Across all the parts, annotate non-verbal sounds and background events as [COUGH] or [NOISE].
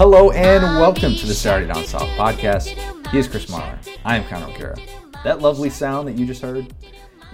Hello and welcome to the Saturday Down South podcast. He is Chris Marler. I am Connor O'Gara. That lovely sound that you just heard,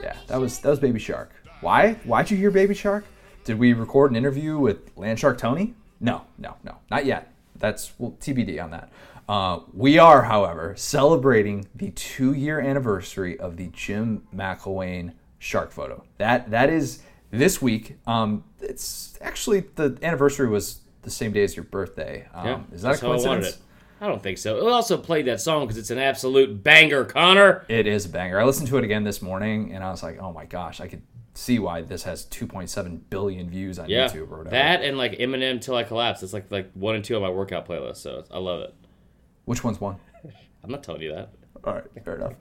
yeah, that was that was Baby Shark. Why? Why'd you hear Baby Shark? Did we record an interview with Landshark Tony? No, no, no, not yet. That's well, TBD on that. Uh, we are, however, celebrating the two-year anniversary of the Jim McElwain shark photo. That that is this week. Um, it's actually the anniversary was the same day as your birthday. Um, Yeah, is that a how I wanted coincidence? I don't think so. We also played that song because it's an absolute banger, Connor. It is a banger. I listened to it again this morning, and I was like, "Oh my gosh!" I could see why this has 2.7 billion views on Yeah, YouTube or whatever. that and like Eminem till I collapse. It's like like one and two on my workout playlist. So I love it. Which one's one? I'm not telling you that. All right, fair enough.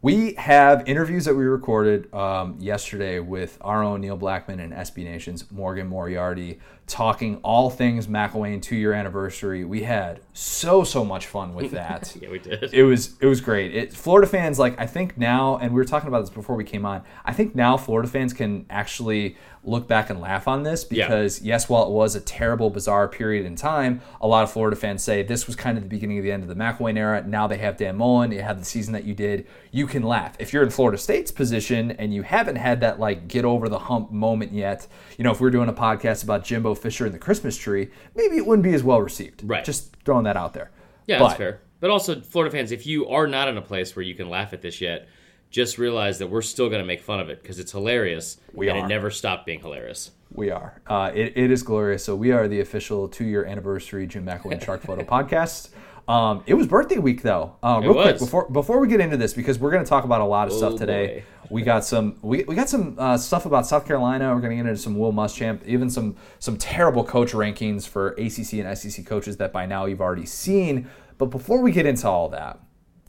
We have interviews that we recorded um, yesterday with our own Neil Blackman and SB Nation's Morgan Moriarty, talking all things McElwain two year anniversary. We had so so much fun with that. [LAUGHS] Yeah, we did. it was it was great. It, Florida fans like I think now, and we were talking about this before we came on. I think now Florida fans can actually look back and laugh on this Yeah. because yes, while it was a terrible, bizarre period in time, a lot of Florida fans say this was kind of the beginning of the end of the McElwain era. Now they have Dan Mullen. You have the season that you did. You can laugh if you're in Florida State's position and you haven't had that like get over the hump moment yet. You know, if we're doing a podcast about Jimbo Fisher and the Christmas tree, maybe it wouldn't be as well received. Right. Just throwing that out there. Yeah, But- that's fair. But also, Florida fans, if you are not in a place where you can laugh at this yet, just realize that we're still going to make fun of it because it's hilarious. We and are. it never stopped being hilarious. We are. Uh, it, it is glorious. So we are the official two-year anniversary Jim McElwain Shark Photo [LAUGHS] podcast. Um, it was birthday week though. Uh, real quick before before we get into this because we're going to talk about a lot of stuff Oh, today. boy. We got some we, we got some uh, stuff about South Carolina. We're going to get into some Will Muschamp, even some some terrible coach rankings for ACC and SEC coaches that by now you've already seen. But before we get into all that,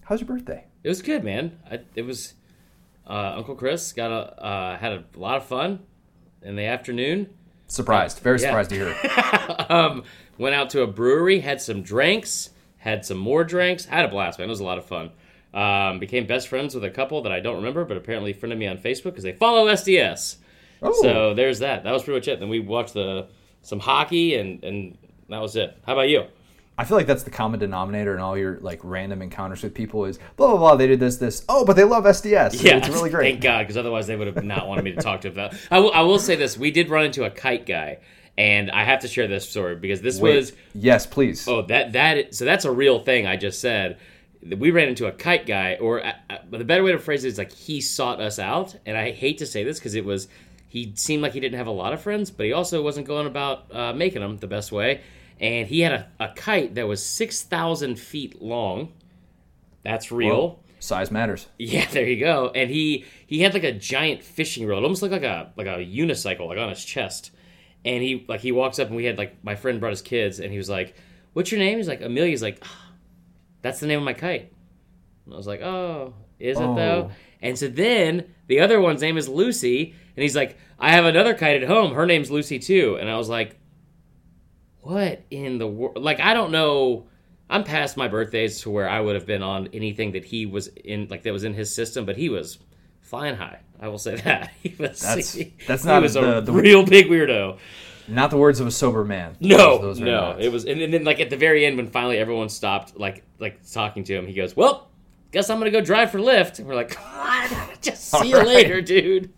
how's your birthday? It was good, man. I, it was uh, Uncle Chris got a uh, had a lot of fun in the afternoon. Surprised, very Yeah. surprised to hear. it. [LAUGHS] um, went out to a brewery, had some drinks, had some more drinks, had a blast, man. It was a lot of fun. Um, became best friends with a couple that I don't remember, but apparently friended me on Facebook because they follow SDS. Oh. So there's that. That was pretty much it. Then we watched the some hockey, and and that was it. How about you? I feel like that's the common denominator in all your like random encounters with people is blah blah blah. They did this this. Oh, but they love SDS. Yeah, it's really [LAUGHS] great. Thank God, because otherwise they would have not wanted me to talk to them. I will, I will say this: we did run into a kite guy, and I have to share this story because this Wait, was yes, please. Oh, that that so that's a real thing. I just said we ran into a kite guy, or uh, uh, the better way to phrase it is like he sought us out. And I hate to say this because it was he seemed like he didn't have a lot of friends, but he also wasn't going about uh, making them the best way. And he had a, a kite that was six thousand feet long. That's real. Well, size matters. [LAUGHS] Yeah, there you go. And he he had like a giant fishing rod. It almost looked like a like a unicycle, like on his chest. And he like he walks up and we had like my friend brought his kids and he was like, "What's your name?" He's like, "Amelia's like, "Ah, that's the name of my kite." And I was like, "Oh, is it Oh. though?" And so then the other one's name is Lucy, and he's like, "I have another kite at home. Her name's Lucy too." And I was like, "What in the world?" Like I don't know. I'm past my birthdays to where I would have been on anything that he was in, like that was in his system, but he was flying high. I will say [LAUGHS] that he was. That's- he, that's [LAUGHS] he not was the- a the- real big weirdo. Not the words of a sober man. No, Those- those no, not. it was, and, and then like at the very end when finally everyone stopped, like like talking to him, he goes, "Well, guess I'm gonna go drive for Lyft." And we're like, [LAUGHS] "What? Just see you All right. later, dude."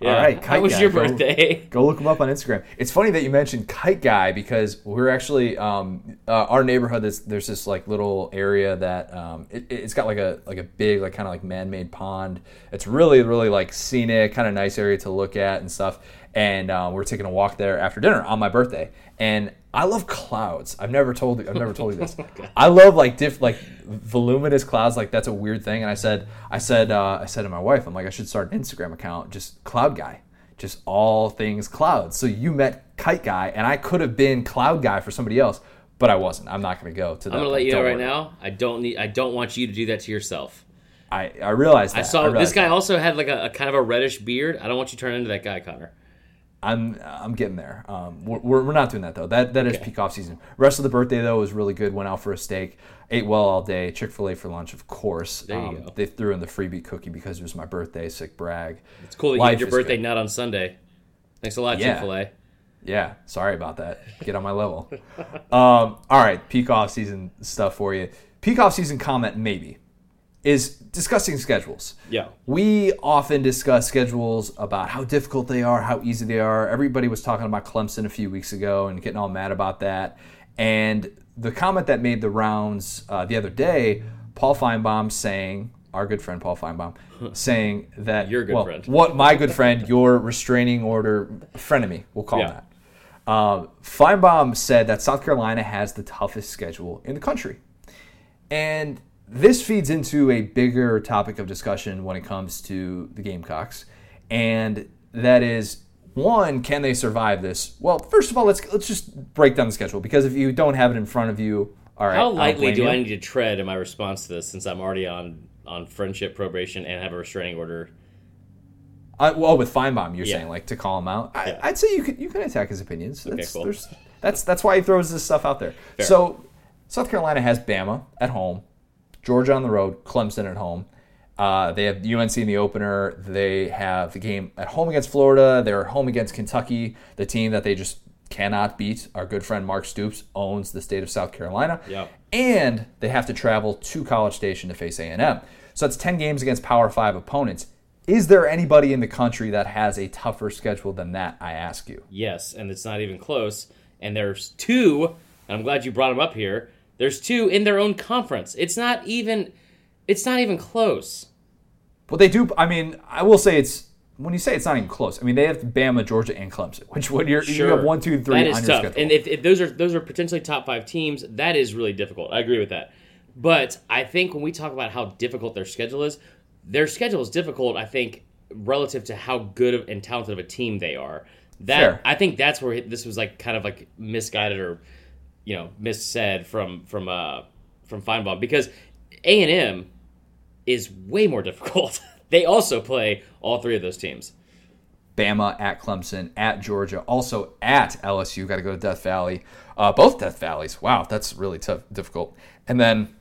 Yeah. right, How kite was guy, your go- birthday? [LAUGHS] Go look him up on Instagram. It's funny that you mentioned Kite Guy because we're actually um, uh, our neighborhood. Is, there's this like little area that um, it, it's got like a like a big like kind of like man-made pond. It's really really like scenic, kind of nice area to look at and stuff. And uh, we're taking a walk there after dinner on my birthday. And I love clouds. I've never told I've never told you this. [LAUGHS] I love like diff like voluminous clouds. Like that's a weird thing. And I said I said uh, I said to my wife, I'm like I should start an Instagram account, just cloud guy just all things clouds. So you met Kite Guy, and I could have been Cloud Guy for somebody else, but I wasn't. I'm not going to go to that. I'm gonna let you know right worry. now. I don't need. I don't want you to do that to yourself. I I realized that. I saw realized this guy that. also had like a, a kind of a reddish beard. I don't want you to turn into that guy, Connor. I'm I'm getting there. Um, we're, we're not doing that though. That that is Okay. peak off season. Rest of the birthday though was really good. Went out for a steak. Ate well all day. Chick Fil A for lunch, of course. There you Um, go. They threw in the freebie cookie because it was my birthday. Sick brag. It's cool that you had your birthday good. not on Sunday. Thanks a lot, Yeah. Chick Fil A. Yeah, sorry about that. Get on my level. [LAUGHS] Um, all right, peak off season stuff for you. Peak off season comment maybe is discussing schedules. Yeah. We often discuss schedules about how difficult they are, how easy they are. Everybody was talking about Clemson a few weeks ago and getting all mad about that. And the comment that made the rounds uh, the other day, Paul Finebaum saying, our good friend Paul Finebaum, [LAUGHS] saying that Your good well, friend. [LAUGHS] what my good friend, your restraining order frenemy, we'll call Yeah. that. Um, Finebaum said that South Carolina has the toughest schedule in the country. And this feeds into a bigger topic of discussion when it comes to the Gamecocks. And that is one, can they survive this? Well, first of all, let's let's just break down the schedule because if you don't have it in front of you, all right. How lightly do you. I need to tread in my response to this since I'm already on on friendship probation and have a restraining order? I, well, with Finebaum, you're Yeah. saying like to call him out. I, Yeah. I'd say you could you can attack his opinions. That's, cool. there's, that's that's why he throws this stuff out there. So South Carolina has Bama at home, Georgia on the road, Clemson at home. Uh, they have UNC in the opener. They have the game at home against Florida. They're at home against Kentucky, the team that they just cannot beat. Our good friend Mark Stoops owns the state of South Carolina. Yeah. And they have to travel to College Station to face A&M. So that's 10 games against Power 5 opponents. Is there anybody in the country that has a tougher schedule than that, I ask you? Yes, and it's not even close. And there's two, and I'm glad you brought them up here. There's two in their own conference. It's not even it's not even close. Well, they do. I mean, I will say it's when you say it's not even close. I mean, they have Bama, Georgia, and Clemson, which when you're you have one, two, three That is on your tough. schedule. And if, if those are those are potentially top five teams, that is really difficult. I agree with that. But I think when we talk about how difficult their schedule is, their schedule is difficult. I think relative to how good of, and talented of a team they are. That Fair. I think that's where this was like kind of like misguided or you know missaid from from uh from Finebaum because A and M is way more [LAUGHS] difficult. they also play all three of those teams. Bama at Clemson, at Georgia, also at LSU. Got to go to Death Valley. Uh, both Death Valleys. Wow, that's really tough, difficult. And then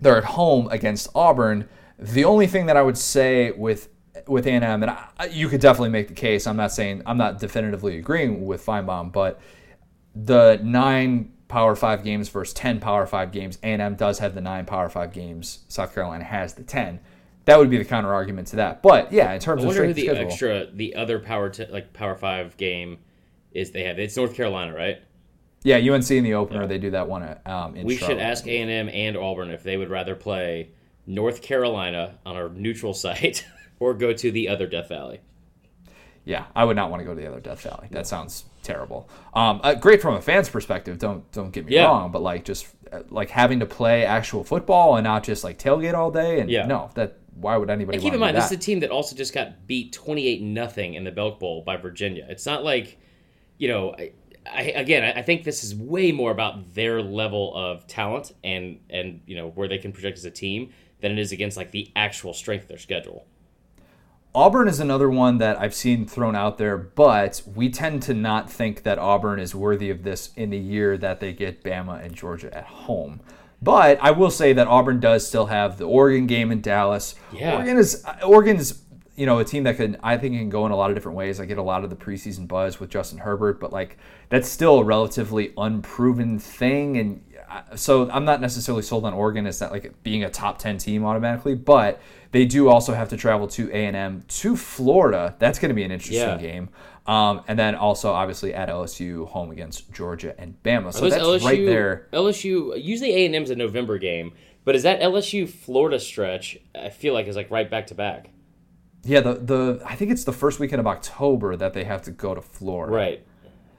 they're at home against Auburn. The only thing that I would say with with A&M, and I, you could definitely make the case. I'm not saying I'm not definitively agreeing with Finebaum, but the nine Power Five games versus ten Power Five games. A&M does have the nine Power Five games. South Carolina has the ten. That would be the counter argument to that. But yeah, in terms I of wonder who of the schedule, extra, the other power t- like power five game is. They have it's North Carolina, right? Yeah, UNC in the opener, they do that one at, um, in We should ask A and M and Auburn if they would rather play North Carolina on a neutral [LAUGHS] site or go to the other Death Valley. Yeah, I would not want to go to the other Death Valley. That sounds terrible. Um, uh, great from a fan's perspective. Don't don't get me Yeah. wrong, but like just uh, like having to play actual football and not just like tailgate all day. And Yeah. no, that why would anybody And keep in mind, this is a team that also just got beat twenty eight nothing in the Belk Bowl by Virginia. It's not like, you know, I, I, again, I I think this is way more about their level of talent and and you know where they can project as a team than it is against like the actual strength of their schedule. Auburn is another one that I've seen thrown out there, but we tend to not think that Auburn is worthy of this in the year that they get Bama and Georgia at home. But I will say that Auburn does still have the Oregon game in Dallas. Yeah. Oregon is Oregon's you know a team that can I think can go in a lot of different ways. I get a lot of the preseason buzz with Justin Herbert, but like that's still a relatively unproven thing and so I'm not necessarily sold on Oregon as that like being a top 10 team automatically, but they do also have to travel to A&M to Florida. That's going to be an interesting Yeah. game. Um, and then also obviously at LSU home against Georgia and Bama. So that's LSU, right there. LSU usually A and M's a November game, but is that LSU Florida stretch? I feel like is like right back to back. Yeah, the the I think it's the first weekend of October that they have to go to Florida. Right.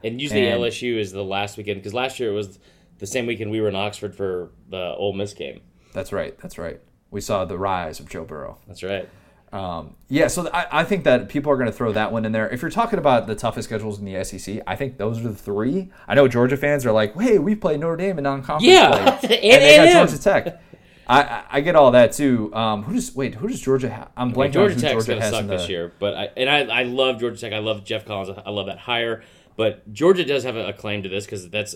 And usually And- LSU is the last weekend because last year it was the same weekend we were in Oxford for the Ole Miss game. That's right. That's right. We saw the rise of Joe Burrow. That's right. Um, yeah, so I, I think that people are going to throw that one in there. If you're talking about the toughest schedules in the SEC, I think those are the three. I know Georgia fans are like, "Hey, we played Notre Dame in non-conference Yeah, play, [LAUGHS] and they got. Georgia Tech." I, I, get all that too. Um, who does wait? Who does Georgia have? I'm blanking Georgia on who Tech's Georgia going to has suck the. this year, but I, and I, I love Georgia Tech. I love Geoff Collins. I love that hire. But Georgia does have a, a claim to this because that's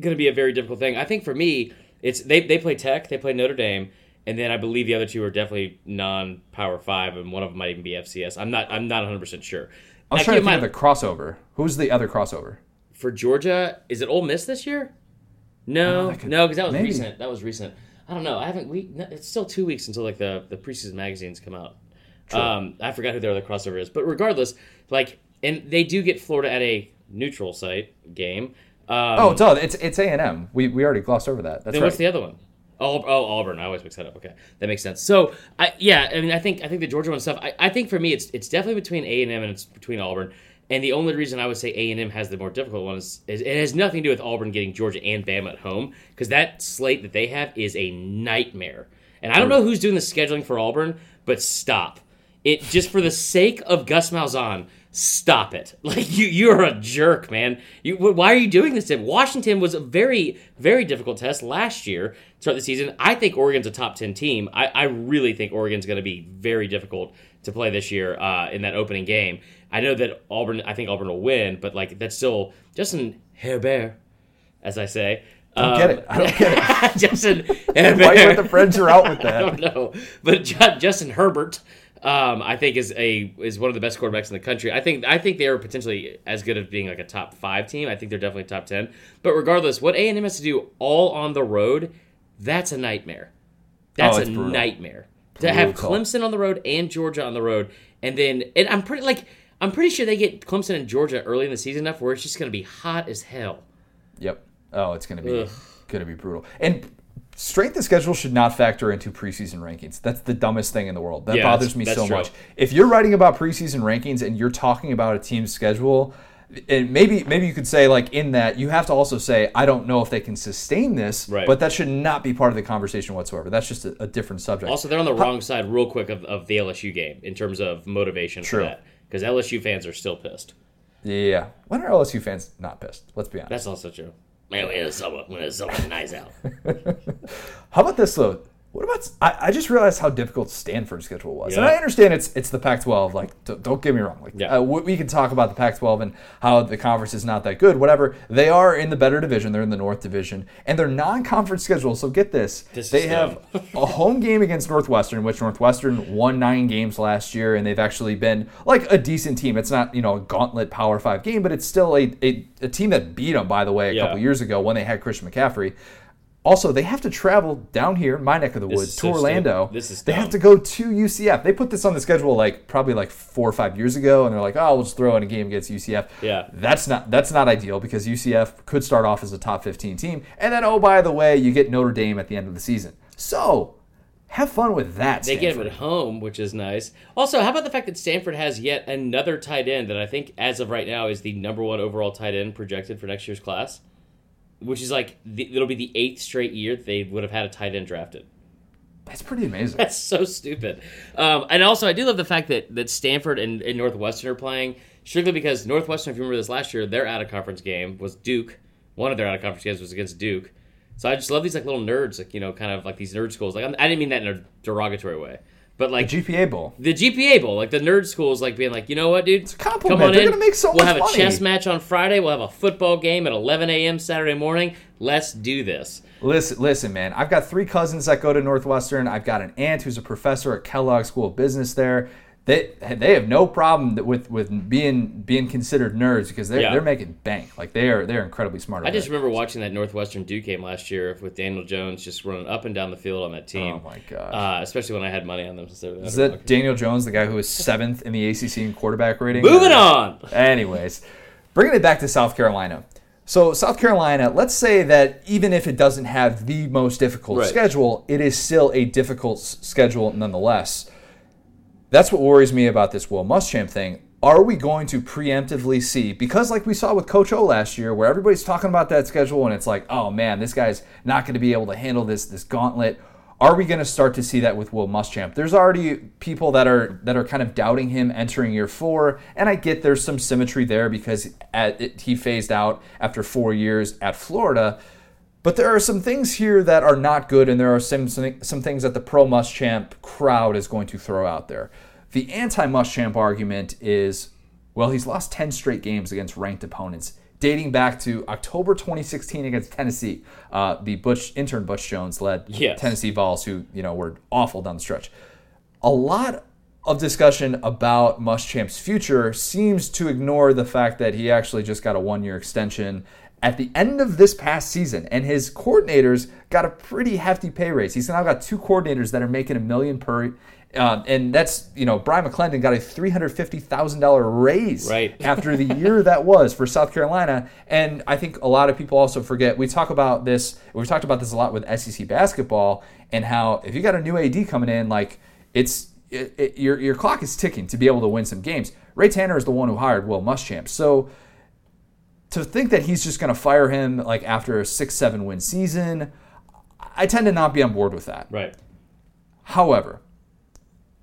going to be a very difficult thing. I think for me, it's they they play Tech, they play Notre Dame, and then I believe the other two are definitely non Power Five, and one of them might even be FCS. I'm not I'm not 100 percent sure. I was Now, trying to think of the crossover. Who's the other crossover? for Georgia, is it Ole Miss this year? No, Oh, could- no, because that was maybe. recent. That was recent. I don't know. I haven't. We no, it's still two weeks until like the the preseason magazines come out. Um, I forgot who their other crossover is, but regardless, like, and they do get Florida at a neutral site game. Um, Oh, duh, it's it's A and M. We we already glossed over that. That's then right. what's the other one? Oh, oh, Auburn. I always mix that up. Okay, that makes sense. So, I yeah, I mean, I think I think the Georgia one stuff. I, I think for me, it's it's definitely between A and M and it's between Auburn. And the only reason I would say A and M has the more difficult one is, is it has nothing to do with Auburn getting Georgia and Bama at home because that slate that they have is a nightmare. And I don't know who's doing the scheduling for Auburn, but stop it just for the sake of Gus Malzahn. Stop it! [LAUGHS] Like you, you are a jerk, man. You, why are you doing this? to him? Washington was a very, very difficult test last year to start the season. I think Oregon's a top ten team. I, I really think Oregon's going to be very difficult to play this year uh, in that opening game. I know that Auburn. I think Auburn will win, but like that's still Justin Herbert, as I say. I don't Um, get it. I don't get it. [LAUGHS] Justin Why Herbert. with the French are out with [LAUGHS] that? I don't know, but Justin Herbert, um, I think is a is one of the best quarterbacks in the country. I think I think they are potentially as good at being like a top five team. I think they're definitely top ten. But regardless, what A and M has to do all on the road, that's a nightmare. That's Oh, a brutal. nightmare to have Clemson on the road and Georgia on the road, and then and I'm pretty like I'm pretty sure they get Clemson and Georgia early in the season enough where it's just going to be hot as hell. Yep. Oh, it's gonna be Ugh. gonna be brutal. And strength of schedule should not factor into preseason rankings. That's the dumbest thing in the world. That Yeah, bothers me so true. much. If you're writing about preseason rankings and you're talking about a team's schedule, and maybe maybe you could say like in that you have to also say I don't know if they can sustain this, Right. but that should not be part of the conversation whatsoever. That's just a, a different subject. Also, they're on the wrong side, real quick, of, of the LSU game in terms of motivation True. for that. Because LSU fans are still pissed. yeah. When are LSU fans not pissed? Let's be honest. That's also true. Man, when is someone when is someone nice out? [LAUGHS] How about this though? What about? I, I just realized how difficult Stanford's schedule was, and I understand it's it's the Pac-12. Like, d- don't get me wrong. Like, Yeah. uh, we, we can talk about the Pac-12 and how the conference is not that good. Whatever. They are in the better division. They're in the North Division, and their non-conference schedule. So get this: This they have [LAUGHS] a home game against Northwestern, which Northwestern won nine games last year, and they've actually been like a decent team. It's not you know a gauntlet Power Five game, but it's still a a, a team that beat them by the way a Yeah. couple years ago when they had Christian McCaffrey. Also, they have to travel down here, my neck of the woods, to so Orlando. stupid. This is they have to go to UCF. They put this on the schedule like probably like four or five years ago, and they're like, "Oh, we'll just throw in a game against UCF." Yeah. that's not that's not ideal because UCF could start off as a top fifteen team, and then oh by the way, you get Notre Dame at the end of the season. So have fun with that. They get him at home, which is nice. Also, how about the fact that Stanford has yet another tight end that I think, as of right now, is the number one overall tight end projected for next year's class? Which is like the, it'll be the eighth straight year they would have had a tight end drafted. That's pretty amazing. That's so stupid. Um, and also, I do love the fact that, that Stanford and, and Northwestern are playing strictly because Northwestern, if you remember this last year, their out of conference game was Duke. One of their out of conference games was against Duke. So I just love these like little nerds, like you know, kind of like these nerd schools. Like I'm, I didn't mean that in a derogatory way, but like GPA bowl. the GPA Bowl, like the nerd schools, like being like, you know what, dude, a compliment. come on They're in. gonna make so we'll much have a chess match on Friday. We'll have a football game at 11 a.m. Saturday morning. Let's do this. Listen, listen, man. I've got three cousins that go to Northwestern. I've got an aunt who's a professor at Kellogg School of Business there. They they have no problem with with being being considered nerds because they're Yeah. they're making bank. Like they are they're incredibly smart. I just remember watching that Northwestern Duke game last year with Daniel Jones just running up and down the field on that team. Oh my gosh. Uh, especially when I had money on them. Is that Daniel Jones, the guy who was seventh in the ACC in quarterback rating? Moving on. Anyways, bringing it back to South Carolina. So South Carolina, let's say that even if it doesn't have the most difficult Right. schedule, it is still a difficult s- schedule nonetheless. That's what worries me about this Will Muschamp thing. Are we going to preemptively see because like we saw with Coach O last year where everybody's talking about that schedule and it's like, "Oh man, this guy's not going to be able to handle this this gauntlet." Are we going to start to see that with Will Muschamp? There's already people that are that are kind of doubting him entering year 4, and I get there's some symmetry there because at, it, he phased out after 4 years at Florida. But there are some things here that are not good, and there are some some, things that the pro Muschamp crowd is going to throw out there. The anti Muschamp argument is, well, he's lost 10 straight games against ranked opponents, dating back to October 2016 against Tennessee. Uh, the Butch intern Butch Jones led Yes. Tennessee Vols, who you know were awful down the stretch. A lot of discussion about Muschamp's future seems to ignore the fact that he actually just got a one year extension at the end of this past season, and his coordinators got a pretty hefty pay raise. He's now got two coordinators that are making a million per. Um, and that's you know Bryan McClendon got a three hundred fifty thousand dollar raise Right. [LAUGHS] after the year that was for South Carolina. And I think a lot of people also forget we talk about this. We've talked about this a lot with SEC basketball and how if you got a new AD coming in, like it's it, it, your your clock is ticking to be able to win some games. Ray Tanner is the one who hired Will Muschamp, so to think that he's just going to fire him like after a six seven win season, I tend to not be on board with that. Right. However,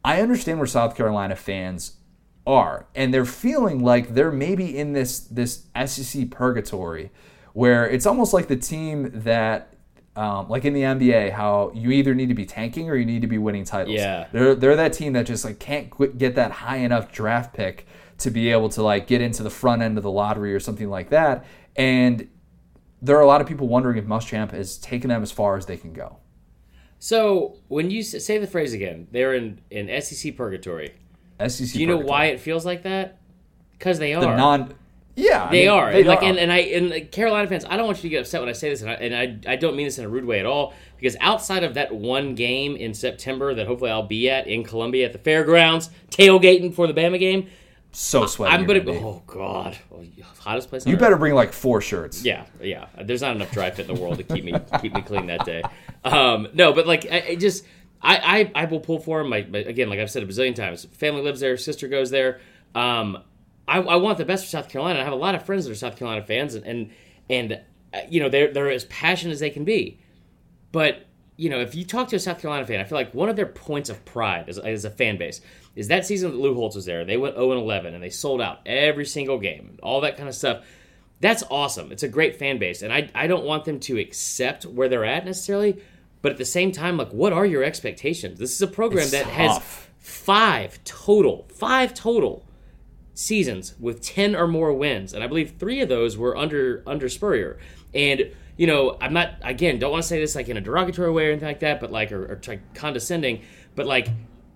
I understand where South Carolina fans are, and they're feeling like they're maybe in this this SEC purgatory, where it's almost like the team that, um, like in the NBA, how you either need to be tanking or you need to be winning titles. Yeah. they're they're that team that just like can't get that high enough draft pick to be able to like get into the front end of the lottery or something like that, and there are a lot of people wondering if Muschamp has taken them as far as they can go. So when you say the phrase again, they're in in SEC purgatory. SEC. Do you know why it feels like that? Because they are. the non yeah I They mean, are. they like are. and, and I and Carolina fans, I don't want you to get upset when I say this, and I, and I I don't mean this in a rude way at all. Because outside of that one game in September that hopefully I'll be at in Columbia at the fairgrounds, tailgating for the Bama game, so sweaty I'm gonna. be. Oh God, oh, hottest place. On you earth. better bring like four shirts Yeah, yeah. There's not enough dry fit in the world to keep me [LAUGHS] keep me clean that day. Um, no, but like I, I just I, I I will pull for him. My, my- again, like I've said a bazillion times, family lives there, sister goes there. Um, I, I want the best for South Carolina. I have a lot of friends that are South Carolina fans, and and, and uh, you know they're they're as passionate as they can be. But you know, if you talk to a South Carolina fan, I feel like one of their points of pride as, as a fan base is that season that Lou Holtz was there. They went 0 and 11, and they sold out every single game, all that kind of stuff. That's awesome. It's a great fan base, and I I don't want them to accept where they're at necessarily, but at the same time, like, what are your expectations? This is a program It's that has five total, five total seasons with 10 or more wins and i believe three of those were under under spurrier and you know i'm not again don't want to say this like in a derogatory way or anything like that but like or, or like condescending but like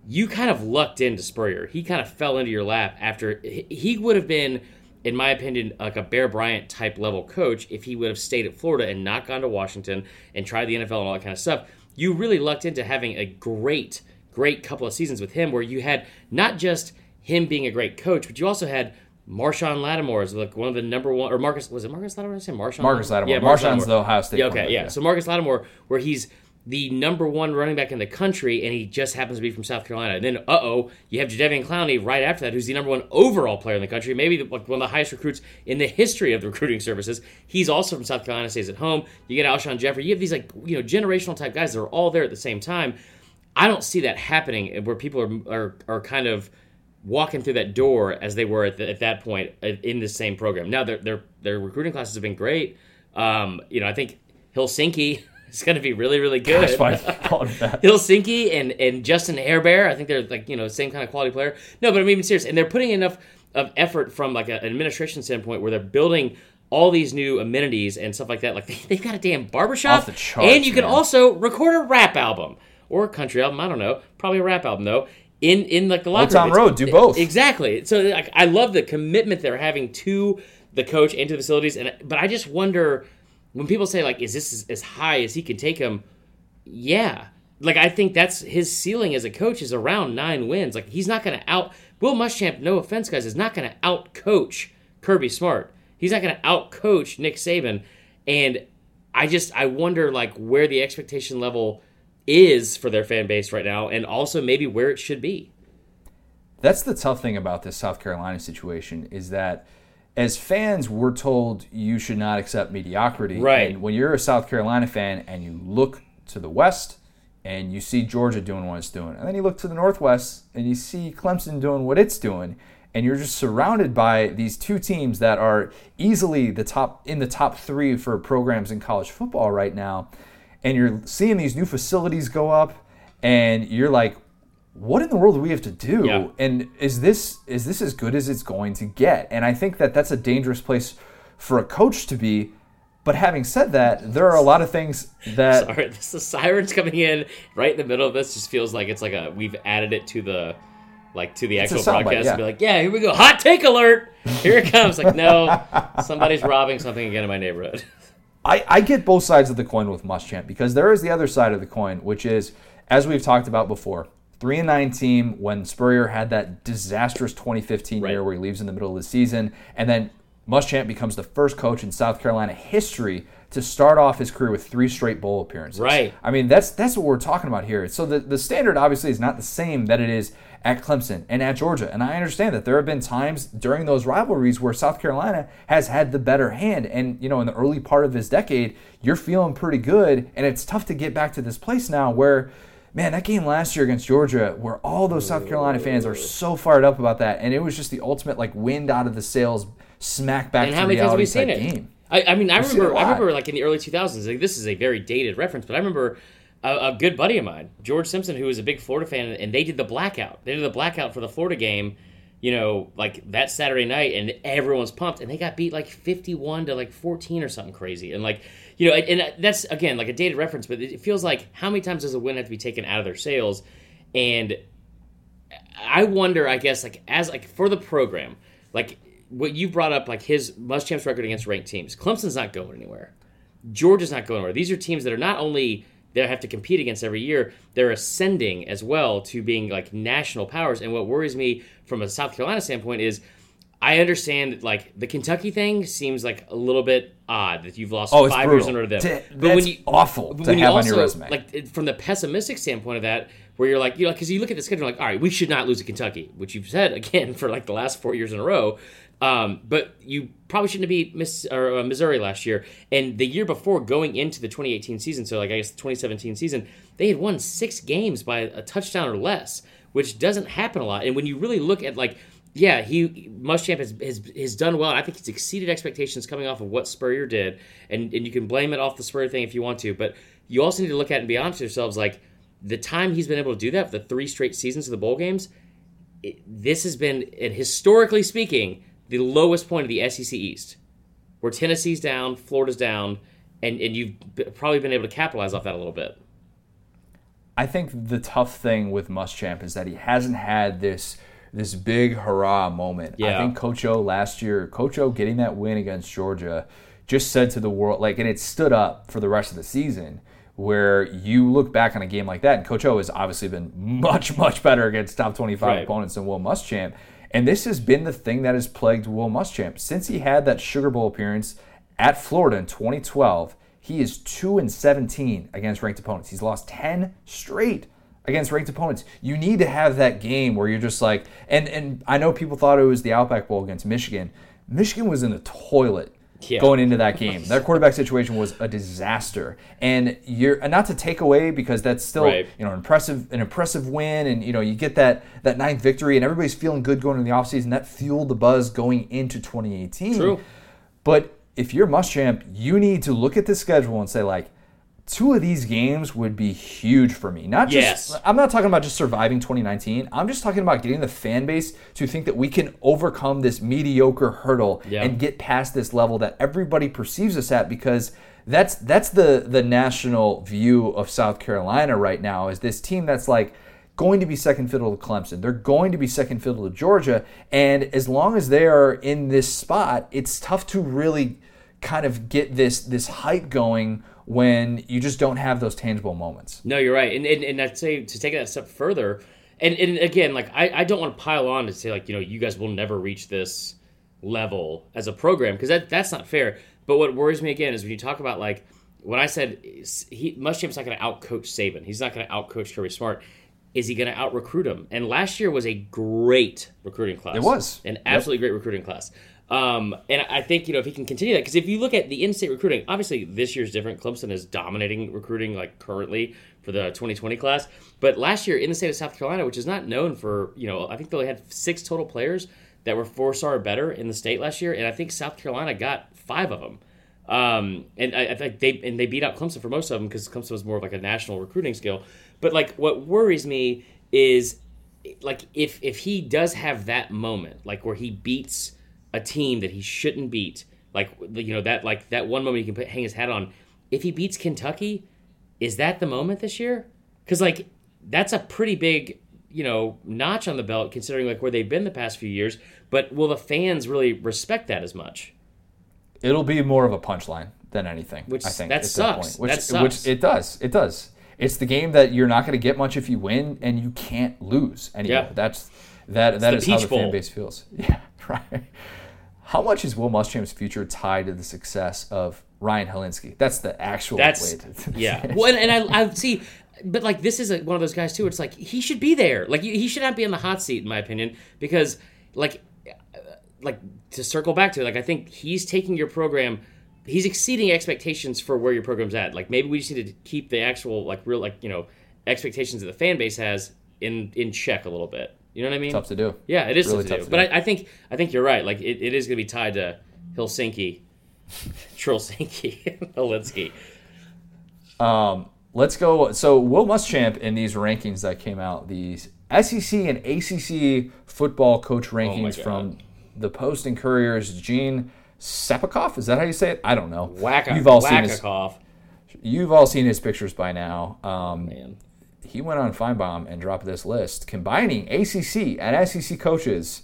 you kind of lucked into spurrier he kind of fell into your lap after he would have been in my opinion like a bear bryant type level coach if he would have stayed at florida and not gone to washington and tried the nfl and all that kind of stuff you really lucked into having a great great couple of seasons with him where you had not just him being a great coach, but you also had Marshon Lattimore as like one of the number one or Marcus was it Marcus Lattimore? I say Marshon. Marcus Lattimore. Yeah, Marshon's the Ohio State Yeah, okay, yeah. yeah. So Marcus Lattimore, where he's the number one running back in the country, and he just happens to be from South Carolina. And then, uh oh, you have Jadeveon Clowney right after that, who's the number one overall player in the country, maybe the, one of the highest recruits in the history of the recruiting services. He's also from South Carolina, stays at home. You get Alshon Jeffery. You have these like you know generational type guys that are all there at the same time. I don't see that happening where people are are, are kind of walking through that door as they were at, the, at that point uh, in the same program. Now their their their recruiting classes have been great. Um, you know, I think Helsinki is going to be really really [LAUGHS] good. Gosh, why it that? Helsinki and and Justin Hairbear, I think they're like you know same kind of quality player. No, but I'm even serious, and they're putting enough of effort from like an administration standpoint where they're building all these new amenities and stuff like that. Like they, [LAUGHS] they've got a damn barbershop, charts, and you can man. also record a rap album or a country album. I don't know, probably a rap album though. In in like the locker Town room. Road, do both. exactly. So like I love the commitment they're having to the coach and to the facilities, and but I just wonder when people say like, is this as, high as he can take him? Yeah. Like I think that's his ceiling as a coach is around nine wins. Like he's not going to out Will Muschamp. No offense, guys, is not going to out coach Kirby Smart. He's not going to out coach Nick Saban. And I just I wonder like where the expectation level is for their fan base right now, and also maybe where it should be. That's the tough thing about this South Carolina situation is that as fans, we're told you should not accept mediocrity. Right. And when you're a South Carolina fan and you look to the West and you see Georgia doing what it's doing, and then you look to the Northwest and you see Clemson doing what it's doing, and you're just surrounded by these two teams that are easily the top in the top three for programs in college football right now, and you're seeing these new facilities go up, and you're like, what in the world do we have to do? Yeah. And is this is this as good as it's going to get? And I think that that's a dangerous place for a coach to be. But having said that, there are a lot of things that [LAUGHS] Sorry, this the sirens coming in right in the middle of this just feels like it's like a we've added it to the like to the It's actual broadcast yeah. and be like, "Yeah, here we go, hot take alert! Here it comes!" Like, no, [LAUGHS] somebody's robbing something again in my neighborhood. I, I get both sides of the coin with Muschamp because there is the other side of the coin, which is, as we've talked about before, three and nine team when Spurrier had that disastrous 2015 year where he leaves in the middle of the season, and then Muschamp becomes the first coach in South Carolina history to start off his career with three straight bowl appearances. Right. I mean, that's that's what we're talking about here. So the, the standard obviously is not the same that it is at Clemson and at Georgia. And I understand that there have been times during those rivalries where South Carolina has had the better hand. And, you know, in the early part of this decade, you're feeling pretty good. And it's tough to get back to this place now where, man, that game last year against Georgia, where all those South Carolina fans are so fired up about that. And it was just the ultimate, like, wind out of the sails, smack back and to how many times have we seen it? game. I, I mean, I We've seen it a remember, I remember, like in the early 2000s. Like, this is a very dated reference, but I remember a, a good buddy of mine, George Simpson, who was a big Florida fan, and they did the blackout. They did the blackout for the Florida game, you know, like that Saturday night, and everyone's pumped, and they got beat like 51 to like 14 or something crazy, and like. You know, and that's again like a dated reference, but it feels like how many times does a win have to be taken out of their sails? And I wonder, I guess, like as like for the program, like what you brought up, like his must Muschamp's record against ranked teams. Clemson's not going anywhere. Georgia's not going anywhere. These are teams that are not only they have to compete against every year, they're ascending as well to being like national powers. And what worries me from a South Carolina standpoint is I understand that like the Kentucky thing seems like a little bit odd that you've lost Oh, five years in a row to them. T- that's awful but to when you have on your resume. Like from the pessimistic standpoint of that, where you're like, you know, because you look at the schedule, like, all right, we should not lose to Kentucky, which you've said [LAUGHS] again for like the last four years in a row. Um, but you probably shouldn't have beat Miss or uh, Missouri last year, and the year before, going into the 2018 season, so like I guess the 2017 season, they had won six games by a touchdown or less, which doesn't happen a lot. And when you really look at like yeah, he Muschamp has, has has done well. I think he's exceeded expectations coming off of what Spurrier did, and and you can blame it off the Spurrier thing if you want to, but you also need to look at and be honest with yourselves. Like the time he's been able to do that, for the three straight seasons of the bowl games, it, this has been, and historically speaking, the lowest point of the SEC East, where Tennessee's down, Florida's down, and and you've b- probably been able to capitalize off that a little bit. I think the tough thing with Muschamp is that he hasn't had this this big hurrah moment. I think Coach O last year, Coach O getting that win against Georgia, just said to the world like, and it stood up for the rest of the season. Where you look back on a game like that, and Coach O has obviously been [LAUGHS] much much better against top twenty five Right. opponents than Will Muschamp, and this has been the thing that has plagued Will Muschamp since he had that Sugar Bowl appearance at Florida in 2012. He is 2 and 17 against ranked opponents. He's lost 10 straight against ranked opponents. You need to have that game where you're just like and and I know people thought it was the Outback Bowl against Michigan. Michigan was in the toilet Yeah. going into that game. Their quarterback situation was a disaster. And you're and not to take away because that's still Right. you know impressive an impressive win and you know you get that that ninth victory and everybody's feeling good going into the offseason. That fueled the buzz going into 2018. True. But if you're Muschamp, you need to look at the schedule and say like, two of these games would be huge for me. Not just Yes. I'm not talking about just surviving 2019. I'm just talking about getting the fan base to think that we can overcome this mediocre hurdle and get past this level that everybody perceives us at because that's that's the the national view of South Carolina right now is this team that's like going to be second fiddle to Clemson. They're going to be second fiddle to Georgia. And as long as they are in this spot, it's tough to really kind of get this this hype going when you just don't have those tangible moments. No, you're right, and and, and I'd say to take that step further, and, and again, like I, I don't want to pile on to say like you know you guys will never reach this level as a program because that that's not fair. But what worries me again is when you talk about like when I said he Muschamp's not going to outcoach Saban, he's not going to outcoach Kirby Smart. Is he going to out recruit him? And last year was a great recruiting class. It was. an Yep. absolutely great recruiting class. Um, and I think you know if he can continue that, because if you look at the in-state recruiting, obviously this year's different. Clemson is dominating recruiting like currently for the 2020 class, but last year in the state of South Carolina, which is not known for you know, I think they only had six total players that were four-star or better in the state last year, and I think South Carolina got five of them. Um, and I, I think they and they beat out Clemson for most of them because Clemson was more of like a national recruiting skill. But like what worries me is like if if he does have that moment, like where he beats a team that he shouldn't beat, like you know that like that one moment he can put, hang his hat on. If he beats Kentucky, is that the moment this year? Because like that's a pretty big you know notch on the belt considering like where they've been the past few years. But will the fans really respect that as much? It'll be more of a punchline than anything. Which- I think that at sucks. point. Which, That sucks. which it does. It does. It's the game that you're not going to get much if you win, and you can't lose anymore. Yeah. That's that. That the is how the fan base feels. [LAUGHS] Yeah, right. How much is Will Muschamp's future tied to the success of Ryan Hilinski? That's the actual That's way to, [LAUGHS] yeah. Well, and, and I, I see, but like this is a, one of those guys too. It's like he should be there. Like he should not be in the hot seat, in my opinion, because like, uh, like to circle back to it, like I think he's taking your program. He's exceeding expectations for where your program's at. Like maybe we just need to keep the actual like real like you know expectations that the fan base has in in check a little bit. You know what I mean? tough to do. Yeah, it is Really tough to tough do. to But do. I, I think I think you're right. Like it, it is going to be tied to Helsinki, [LAUGHS] Trolsinki, Hilinski. [LAUGHS] Um, let's go. So Will Muschamp in these rankings that came out, these SEC and ACC football coach rankings God. from the Post and Courier's Gene Sapakoff. Is that how you say it? I don't know. Whack You've all seen his. You've all seen his pictures by now. Um, Man. He went on Finebaum and dropped this list combining ACC and SEC coaches.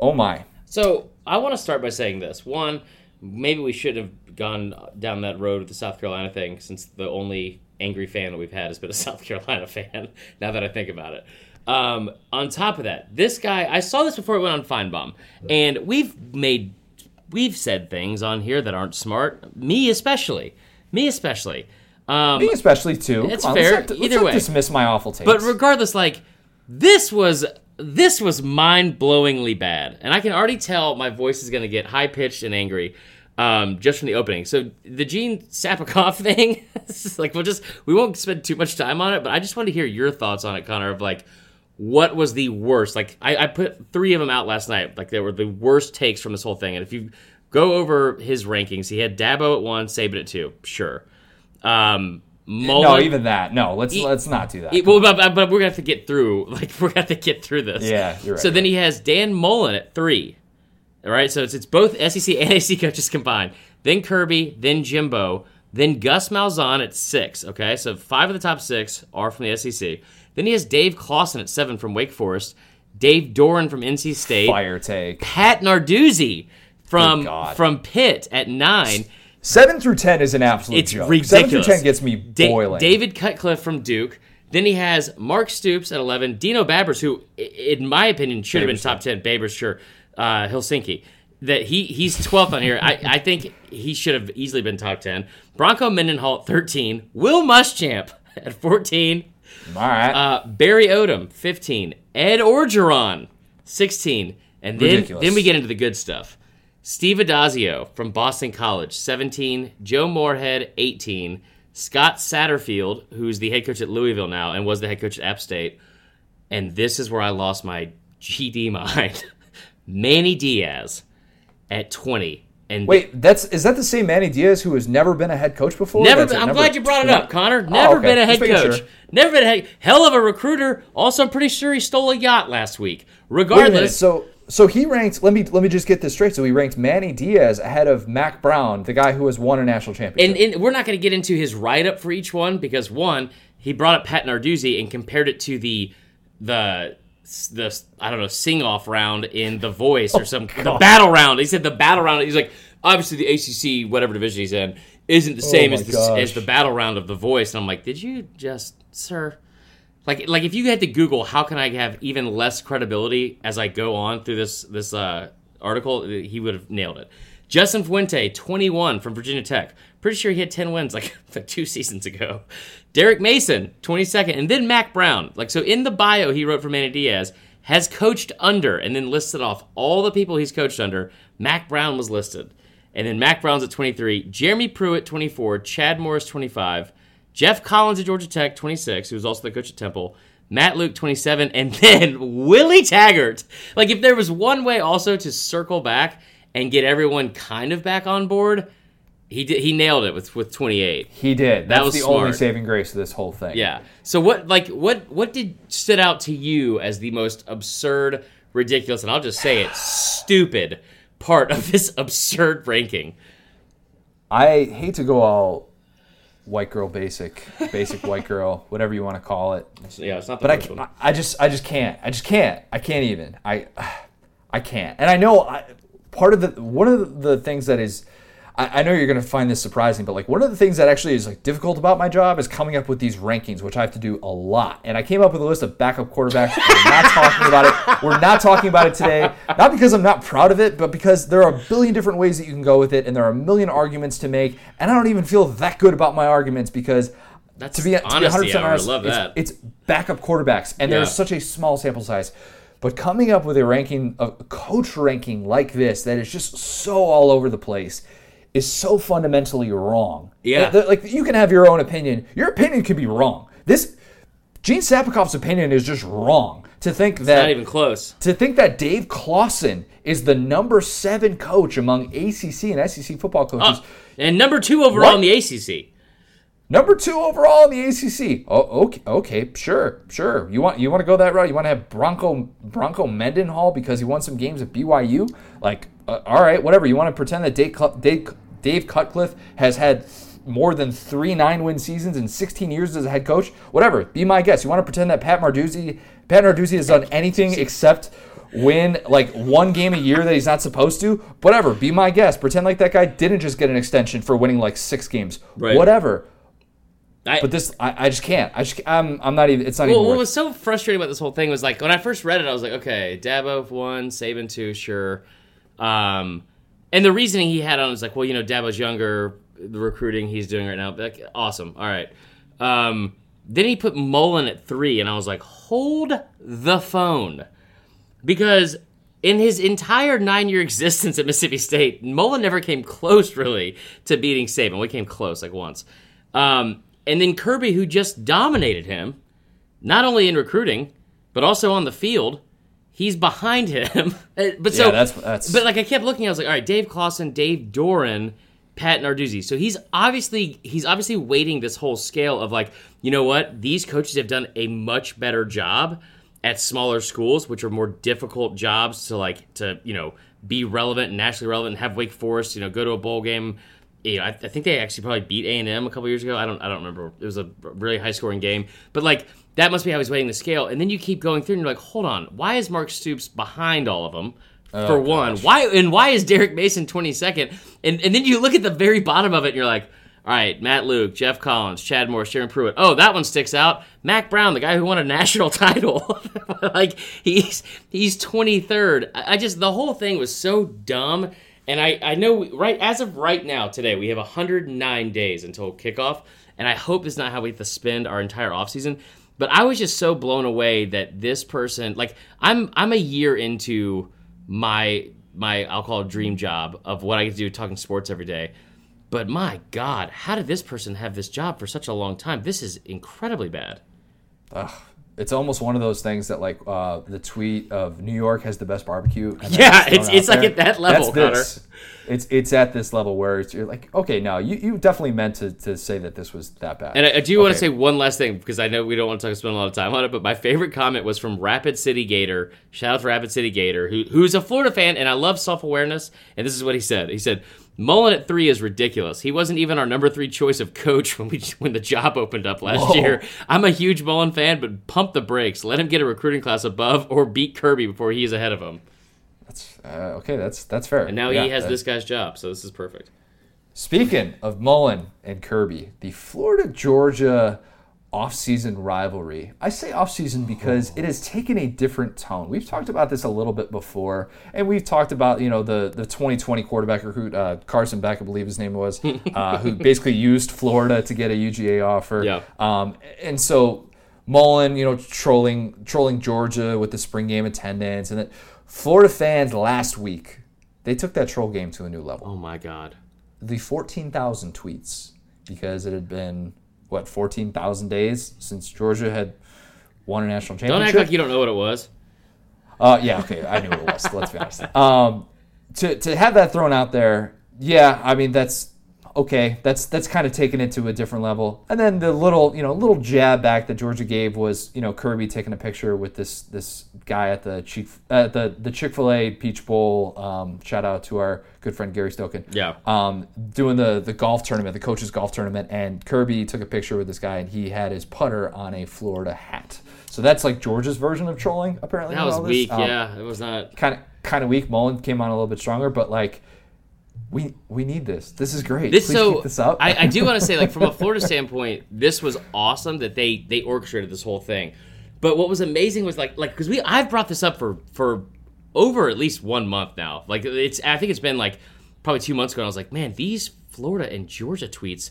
Oh my! So I want to start by saying this. One, maybe we should have gone down that road with the South Carolina thing, since the only angry fan that we've had has been a [LAUGHS] South Carolina fan. [LAUGHS] Now that I think about it. Um, on top of that, this guy, I saw this before it went on Finebaum, and we've made, we've said things on here that aren't smart. Me especially. Me especially. Um, Me especially too. It's Come on, fair. Let's not, let's Either way. dismiss my awful takes. But regardless, like this was this was mind blowingly bad, and I can already tell my voice is going to get high pitched and angry um, just from the opening. So the Gene Sapakoff [LAUGHS] thing, like we'll just we won't spend too much time on it, but I just want to hear your thoughts on it, Connor. Of like what was the worst? Like I, I put three of them out last night. Like they were the worst takes from this whole thing, and if you go over his rankings, he had Dabo at one, Saban at two, sure. Um, no, even that. No, let's let's not do that. it- well, but, but we're gonna have to get through. [LAUGHS] Like we're gonna have to get through this. Yeah, you're right. So then he has Dan Mullen at three. All right, so it's it's both SEC and [LAUGHS] AC coaches combined. Then Kirby, then Jimbo, then Gus Malzahn at six. Okay, so five of the top six are from the SEC. Then he has Dave Clawson at seven from Wake Forest, Dave Doeren from NC State, Fire take. Pat Narduzzi from from Pitt at nine. Seven through ten is an absolute It's joke. ridiculous. Seven through ten gets me Da- boiling. David Cutcliffe from Duke. Then he has Mark Stoops at 11. Dino Babers, who, in my opinion, should have been top 10. Babers, sure. Uh, Helsinki. That he he's 12th on here. I, I think he should have easily been top 10. Bronco Mendenhall 13. Will Muschamp [LAUGHS] at 14. All right. Uh, Barry Odom, 15. Ed Orgeron, 16. And then, Ridiculous. then we get into the good stuff. Steve Addazio from Boston College, 17. Joe Moorhead, 18. Scott Satterfield, who's the head coach at Louisville now and was the head coach at App State. And this is where I lost my GD mind. [LAUGHS] Manny Diaz at 20. And Wait, that's is that the same Manny Diaz who has never been a head coach before? Never. Been, I'm glad you brought it 20? up, Connor. Oh, never okay. been a head coach. sure. Never been a head, hell of a recruiter. Also, I'm pretty sure he stole a yacht last week. A minute. Regardless, So so he ranked. Let me let me just get this straight. So he ranked Manny Diaz ahead of Mack Brown, the guy who has won a national championship. and, and we're not going to get into his write up for each one because one, he brought up Pat Narduzzi and compared it to the the the I don't know sing off round in The Voice or oh, some the battle round. He said the battle round. He's like obviously the ACC whatever division he's in isn't the oh same my as the, gosh. as the battle round of The Voice. And I'm like, did you just sir? Like, like if you had to Google how can I have even less credibility as I go on through this this uh, article, he would have nailed it. Justin Fuente, 21 from Virginia Tech. Pretty sure he had 10 wins like, like [LAUGHS] two seasons ago. Derek Mason, 22nd, and then Mack Brown. Like so, in the bio he wrote for Manny Diaz, has coached under, and then listed off all the people he's coached under. Mack Brown was listed, and then Mack Brown's at 23. Jeremy Pruitt, 24. Chad Morris, 25. Geoff Collins at Georgia Tech, 26, who was also the coach at Temple. Matt Luke, 27, and [LAUGHS] then Willie Taggart. Like, if there was one way also to circle back and get everyone kind of back on board, he did, he nailed it with, with 28. he did. That's was the smart. only saving grace of this whole thing. Yeah. So what like what what did stood out to you as the most absurd, ridiculous, and I'll just say it, stupid part of this [LAUGHS] absurd ranking? I hate to go all white girl basic, basic white girl, whatever you want to call it. Yeah, it's not But I, one. I just I just can't. I just can't. I can't even. I [SIGHS] I can't. And I know I, part of the one of the things that is I, I know you're gonna find this surprising, but like one of the things that actually is like difficult about my job is coming up with these rankings, which I have to do a lot. And I came up with a list of backup quarterbacks. We're not [LAUGHS] talking about it. We're not talking about it today. Not because I'm not proud of it, but because there are a billion different ways that you can go with it, and there are a million arguments to make. And I don't even feel that good about my arguments because That's to be, to be 100% hour. I honest, love it's- that. It's, backup quarterbacks, and Yeah. there's such a small sample size. But coming up with a ranking, a coach ranking like this, that is just so all over the place, is so fundamentally wrong. Yeah. Like, like you can have your own opinion. Your opinion could be wrong. This Gene Sapakoff's opinion is just wrong. To think that Not even close. to think that Dave Clawson is the number seven coach among ACC and SEC football coaches. Oh, and number two overall What? in the ACC. Number two overall in the ACC. Oh, okay, okay, sure, sure. You want you want to go that route? You want to have Bronco Bronco Mendenhall because he won some games at BYU? Like, uh, all right, whatever. You want to pretend that Dave, Dave Dave Cutcliffe has had more than three nine win seasons in 16 years as a head coach? Whatever. Be my guest. You want to pretend that Pat Narduzzi Pat Narduzzi has done anything except win like one game a year that he's not supposed to? Whatever. Be my guest. Pretend like that guy didn't just get an extension for winning like six games. Right. Whatever. I, But this, I, I just can't. I just, I'm, I'm not even. It's not Well, even. what was so frustrating about this whole thing was like when I first read it, I was like, okay, Dabo one, Saban two, sure. Um, and the reasoning he had on was like, well, you know, Dabo's younger, the recruiting he's doing right now, like, awesome, all right. Um, then he put Mullen at three, and I was like, hold the phone, because in his entire nine-year existence at Mississippi State, Mullen never came close, really, to beating Saban. We came close like once. Um, and then Kirby, who just dominated him, not only in recruiting but also on the field. He's behind him, [LAUGHS] uh, but so Yeah, that's- that's- But like I kept looking, I was like, all right, Dave Clawson, Dave Doeren, Pat Narduzzi. So he's obviously he's obviously weighting this whole scale of like, you know what? These coaches have done a much better job at smaller schools, which are more difficult jobs to like to you know be relevant and nationally relevant and have Wake Forest, you know, go to a bowl game. You know, I, I think they actually probably beat A and M a couple years ago. I don't I don't remember. It was a really high scoring game, but like that must be how he's weighting the scale. And then you keep going through and you're like, hold on, why is Mark Stoops behind all of them? Oh, for one, why and why is Derek Mason 22nd? And and then you look at the very bottom of it and you're like, all right, Matt Luke, Geoff Collins, Chad Morris, Sharon Pruitt. Oh, that one sticks out. Mack Brown, the guy who won a [LAUGHS] national title. [LAUGHS] like he's he's 23rd. I just the whole thing was so dumb. And I, I know right as of right now today we have 109 days until kickoff, and I hope this is not how we have to spend our entire offseason. But I was just so blown away that this person like I'm I'm a year into my my I'll call it dream job of what I get to do talking sports every day. But my God, how did this person have this job for such a long time? This is incredibly bad. Ugh. It's almost one of those things that like uh, the tweet of New York has the best barbecue. Yeah, it's- it's like there. at that level, That's this. It's it's at this level where it's, you're like, okay, now you, you definitely meant to, to say that this was that bad. And I, I do want to say one last thing because I know we don't want to talk, spend a lot of time on it, but my favorite comment was from Rapid City Gator. Shout out to Rapid City Gator, who, who's a Florida fan, and I love self awareness. And this is what he said. He said, "Mullen at three is ridiculous. He wasn't even our number three choice of coach when we when the job opened up last Whoa. year. I'm a huge Mullen fan, but pump the brakes. Let him get a recruiting class above or beat Kirby before he is ahead of him. That's, uh, okay, that's that's fair. And now Yeah, he has that- this guy's job, so this is perfect. Speaking of Mullen and Kirby, the Florida Georgia off-season rivalry. I say off-season because it has taken a different tone. We've talked about this a little bit before, and we've talked about you know the the 2020 quarterback recruit uh, Carson Beck, I believe his name was, [LAUGHS] uh, who basically used Florida to get a UGA offer. Yeah. Um, and so Mullen, you know, trolling trolling Georgia with the spring game attendance, and then Florida fans last week they took that troll game to a new level Oh my God. the 14,000 tweets because it had been what 14,000 days since Georgia had won a national championship. Don't act like you don't know what it was. Uh, yeah, okay, I knew what it was. let's be honest. Um, to to have that thrown out there, yeah, I mean that's okay, that's that's kind of taken it to a different level. And then the little, you know, little jab back that Georgia gave was, you know, Kirby taking a picture with this this guy at the Chick uh, the the Chick Fil A Peach Bowl. Um, shout out to our good friend Gary Stokan. Yeah. Um, doing the the golf tournament, the coaches golf tournament, and Kirby took a picture with this guy, and he had his putter on a Florida hat. So that's like Georgia's version of trolling, apparently. That was all this. weak. Um, yeah, it was not. kind of kind of weak. Mullen came on a little bit stronger, but like we we need this. This is great. This Please so keep this up. I, I do want to say, like from a [LAUGHS] Florida standpoint, this was awesome that they they orchestrated this whole thing. But what was amazing was like like because we I've brought this up for for over at least one month now. Like it's I think it's been like probably two months ago. And I was like, man, these Florida and Georgia tweets,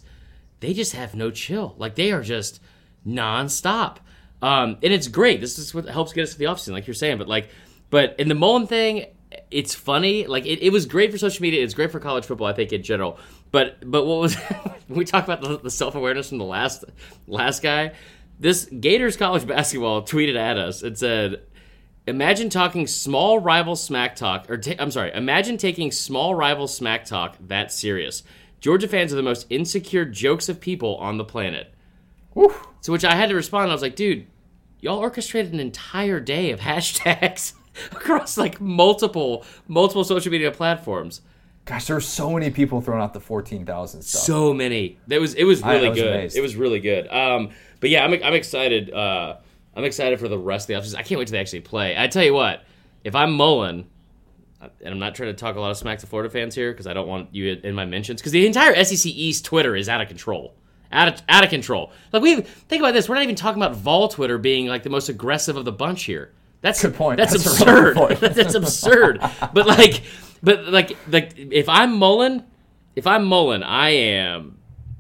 they just have no chill. Like they are just nonstop. Um, and it's great. This is what helps get us to the offseason, like you're saying. But like, but in the Mullen thing, it's funny. Like it, it was great for social media. It's great for college football, I think, in general. But but what was [LAUGHS] we talk about the, the self awareness from the last last guy? This Gators college [LAUGHS] basketball tweeted at us and said, "Imagine talking small rival smack talk, or I'm sorry, imagine taking small rival smack talk that serious. Georgia fans are the most insecure jokes of people on the planet." To which I had to respond. I was like, dude, y'all orchestrated an entire day of [LAUGHS] hashtags [LAUGHS] across like multiple, multiple social media platforms. Gosh, there were so many people throwing out the fourteen thousand stuff. So many. That was it was I- I really was good. amazed. It was really good. Um, but yeah, I'm I'm excited. Uh, I'm excited for the rest of the offseason. I can't wait till they actually play. I tell you what, if I'm Mullen, and I'm not trying to talk a lot of smack to Florida fans here because I don't want you in my mentions because the entire SEC East Twitter is out of control. Out of, out of control. Like we think about this, we're not even talking about Vol Twitter being like the most aggressive of the bunch here. That's Good point. That's, That's absurd. point. [LAUGHS] that's absurd. But like, but like, like if I'm Mullen, if I'm Mullen, I am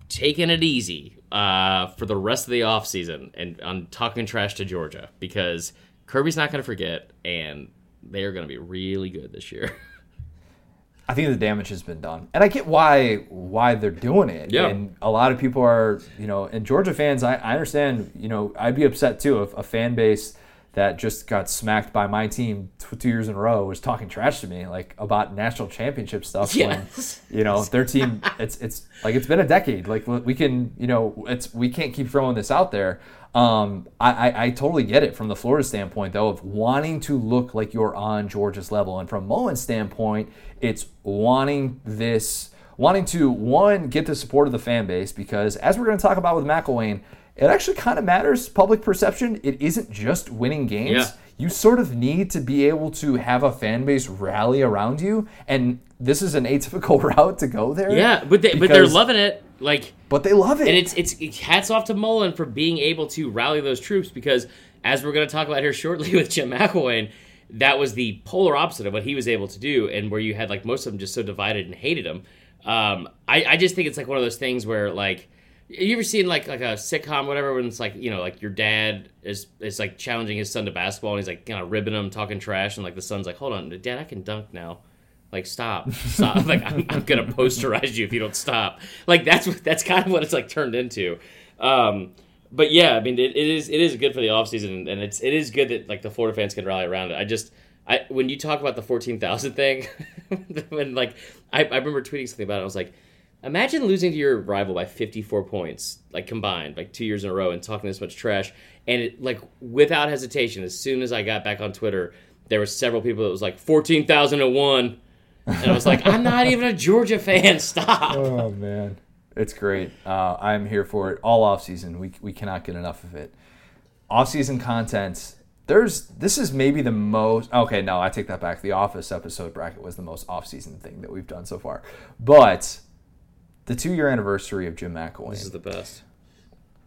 taking it easy uh, for the rest of the offseason and on talking trash to Georgia because Kirby's not going to forget, and they are going to be really good this year. [LAUGHS] I think the damage has been done, and I get why why they're doing it. Yeah. And a lot of people are, you know, and Georgia fans, I, I understand. You know, I'd be upset too if a fan base that just got smacked by my team two years in a row was talking trash to me, like about national championship stuff. Yes. When, you know, their team, [LAUGHS] it's it's like it's been a decade. Like we can, you know, it's we can't keep throwing this out there. Um, I, I, I totally get it from the Florida standpoint, though, of wanting to look like you're on Georgia's level. And from Mullen's standpoint, it's wanting this, wanting to, one, get the support of the fan base, because as we're going to talk about with McElwain, it actually kind of matters public perception. It isn't just winning games. Yeah. You sort of need to be able to have a fan base rally around you. And this is an [LAUGHS] atypical route to go there. yeah, but they, but they're loving it. Like, But they love it. and it's it's hats off to Mullen for being able to rally those troops because as we're going to talk about here shortly [LAUGHS] with Jim McElwain, that was the polar opposite of what he was able to do, and where you had like most of them just so divided and hated him. Um, I I just think it's like one of those things where like. You ever seen like like a sitcom, whatever, when it's like you know like your dad is is like challenging his son to basketball, and he's like kind of ribbing him, talking trash, and like the son's like, "Hold on, Dad, I can dunk now." Like stop, stop! [LAUGHS] like I'm, I'm gonna posterize you if you don't stop. Like that's what that's kind of what it's like turned into. Um, but yeah, I mean it, it is it is good for the offseason and, and it's it is good that like the Florida fans can rally around it. I just I when you talk about the fourteen thousand thing, [LAUGHS] when like I, I remember tweeting something about it, I was like, imagine losing to your rival by fifty four points, like combined, like two years in a row, and talking this much trash, and it like without hesitation, as soon as I got back on Twitter, there were several people that was like fourteen thousand and one. And I was like, I'm not even a Georgia fan. Stop. [LAUGHS] Oh man, it's great. Uh, I'm here for it all off season. We we cannot get enough of it. Off season content. There's this is maybe the most. Okay, no, I take that back. The Office episode bracket was the most off season thing that we've done so far. But the two year anniversary of Jim McElwain. This is the best.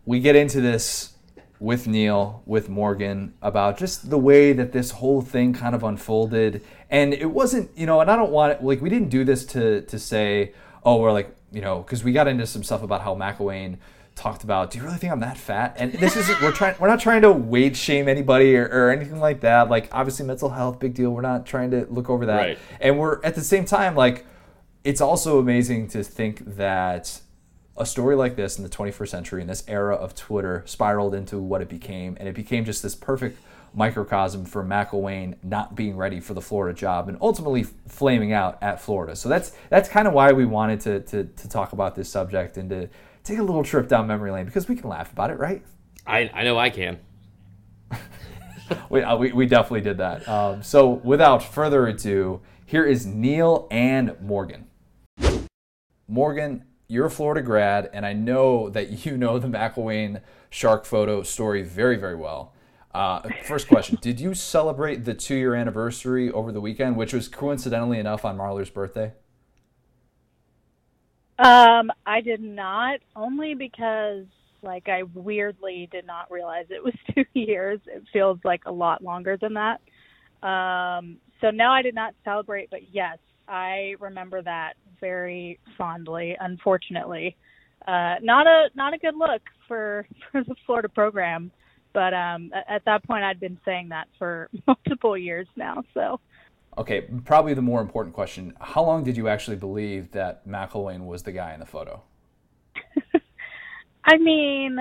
we get into this with Neil, with Morgan, about just the way that this whole thing kind of unfolded. And it wasn't, you know, and I don't want it, like, we didn't do this to, to say, oh, we're like, you know, because we got into some stuff about how McElwain talked about, do you really think I'm that fat? And this isn't, we're trying, we're not trying to weight shame anybody or, or anything like that. Like, obviously, mental health, big deal. We're not trying to look over that. Right. And we're at the same time, like, it's also amazing to think that a story like this in the 21st century in this era of Twitter spiraled into what it became, and it became just this perfect microcosm for McElwain not being ready for the Florida job and ultimately flaming out at Florida. So that's that's kind of why we wanted to, to, to talk about this subject and to take a little trip down memory lane because we can laugh about it, right? I, I know I can. [LAUGHS] we, uh, we, we definitely did that. Um, so without further ado, here is Neil and Morgan. Morgan, you're a Florida grad, and I know that [LAUGHS] you know the McElwain shark photo story very, very well. Uh, first question [LAUGHS] Did you celebrate the two year anniversary over the weekend, which was coincidentally enough on Marlar's birthday? Um, I did not, only because like I weirdly did not realize it was [LAUGHS] two years. It feels like a lot longer than that. Um, so no, I did not celebrate, but yes, I remember that very fondly. Unfortunately, uh, not a not a good look for [LAUGHS] for the Florida program. But um, at that point, I'd been saying that for [LAUGHS] multiple years now. So. Okay, probably the more important question: How long did you actually believe that McElwain was the guy in the photo? [LAUGHS] I mean,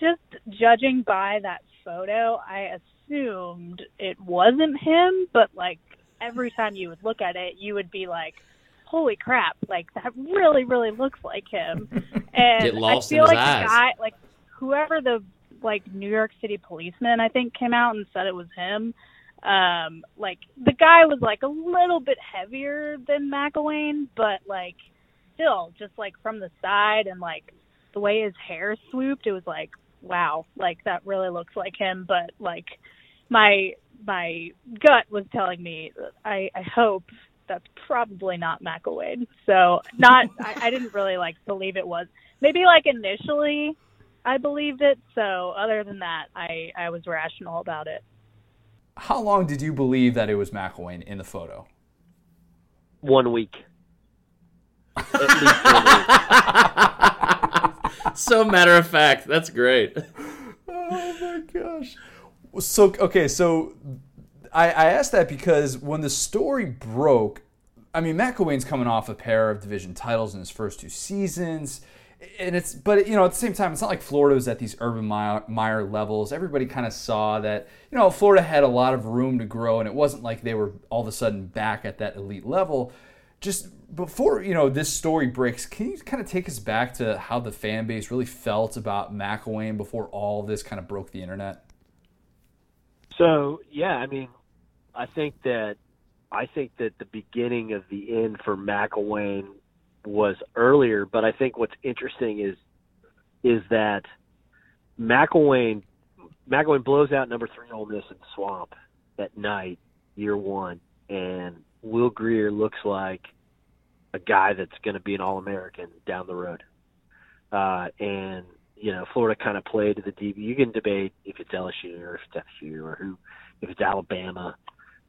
just judging by that photo, I assumed it wasn't him, but like every time you would look at it, you would be like, holy crap, like that really, really looks like him. [LAUGHS] And Get lost I feel in like eyes. the guy, like whoever the like New York City policeman, I think, came out and said it was him. Um, like the guy was like a little bit heavier than McElwain, but like still just like from the side and like the way his hair swooped, it was like, wow, like that really looks like him. But like my my gut was telling me, I, I hope that's probably not McElwain. So not, I, I didn't really like believe it was. Maybe like initially, I believed it. So other than that, I I was rational about it. How long did you believe that it was McElwain in the photo? One week. [LAUGHS] At least one week. so matter of fact. That's great. Oh my gosh. So okay, so I, I asked that because when the story broke, I mean McElwain's coming off a pair of division titles in his first two seasons. And it's, but you know, at the same time, it's not like Florida was at these Urban Meyer levels. Everybody kind of saw that, you know, Florida had a lot of room to grow, and it wasn't like they were all of a sudden back at that elite level. Just before you know this story breaks, can you kind of take us back to how the fan base really felt about McElwain before all this kind of broke the internet? So yeah, I mean, I think that I think that the beginning of the end for McElwain was earlier, but I think what's interesting is is that McElwain McElwain blows out number three Ole Miss in the swamp at night, year one, and Will Grier looks like a guy that's going to be an All American down the road. Uh, and you know, Florida kind of played to the DB. You can debate if it's LSU or if it's FSU or who, if it's Alabama,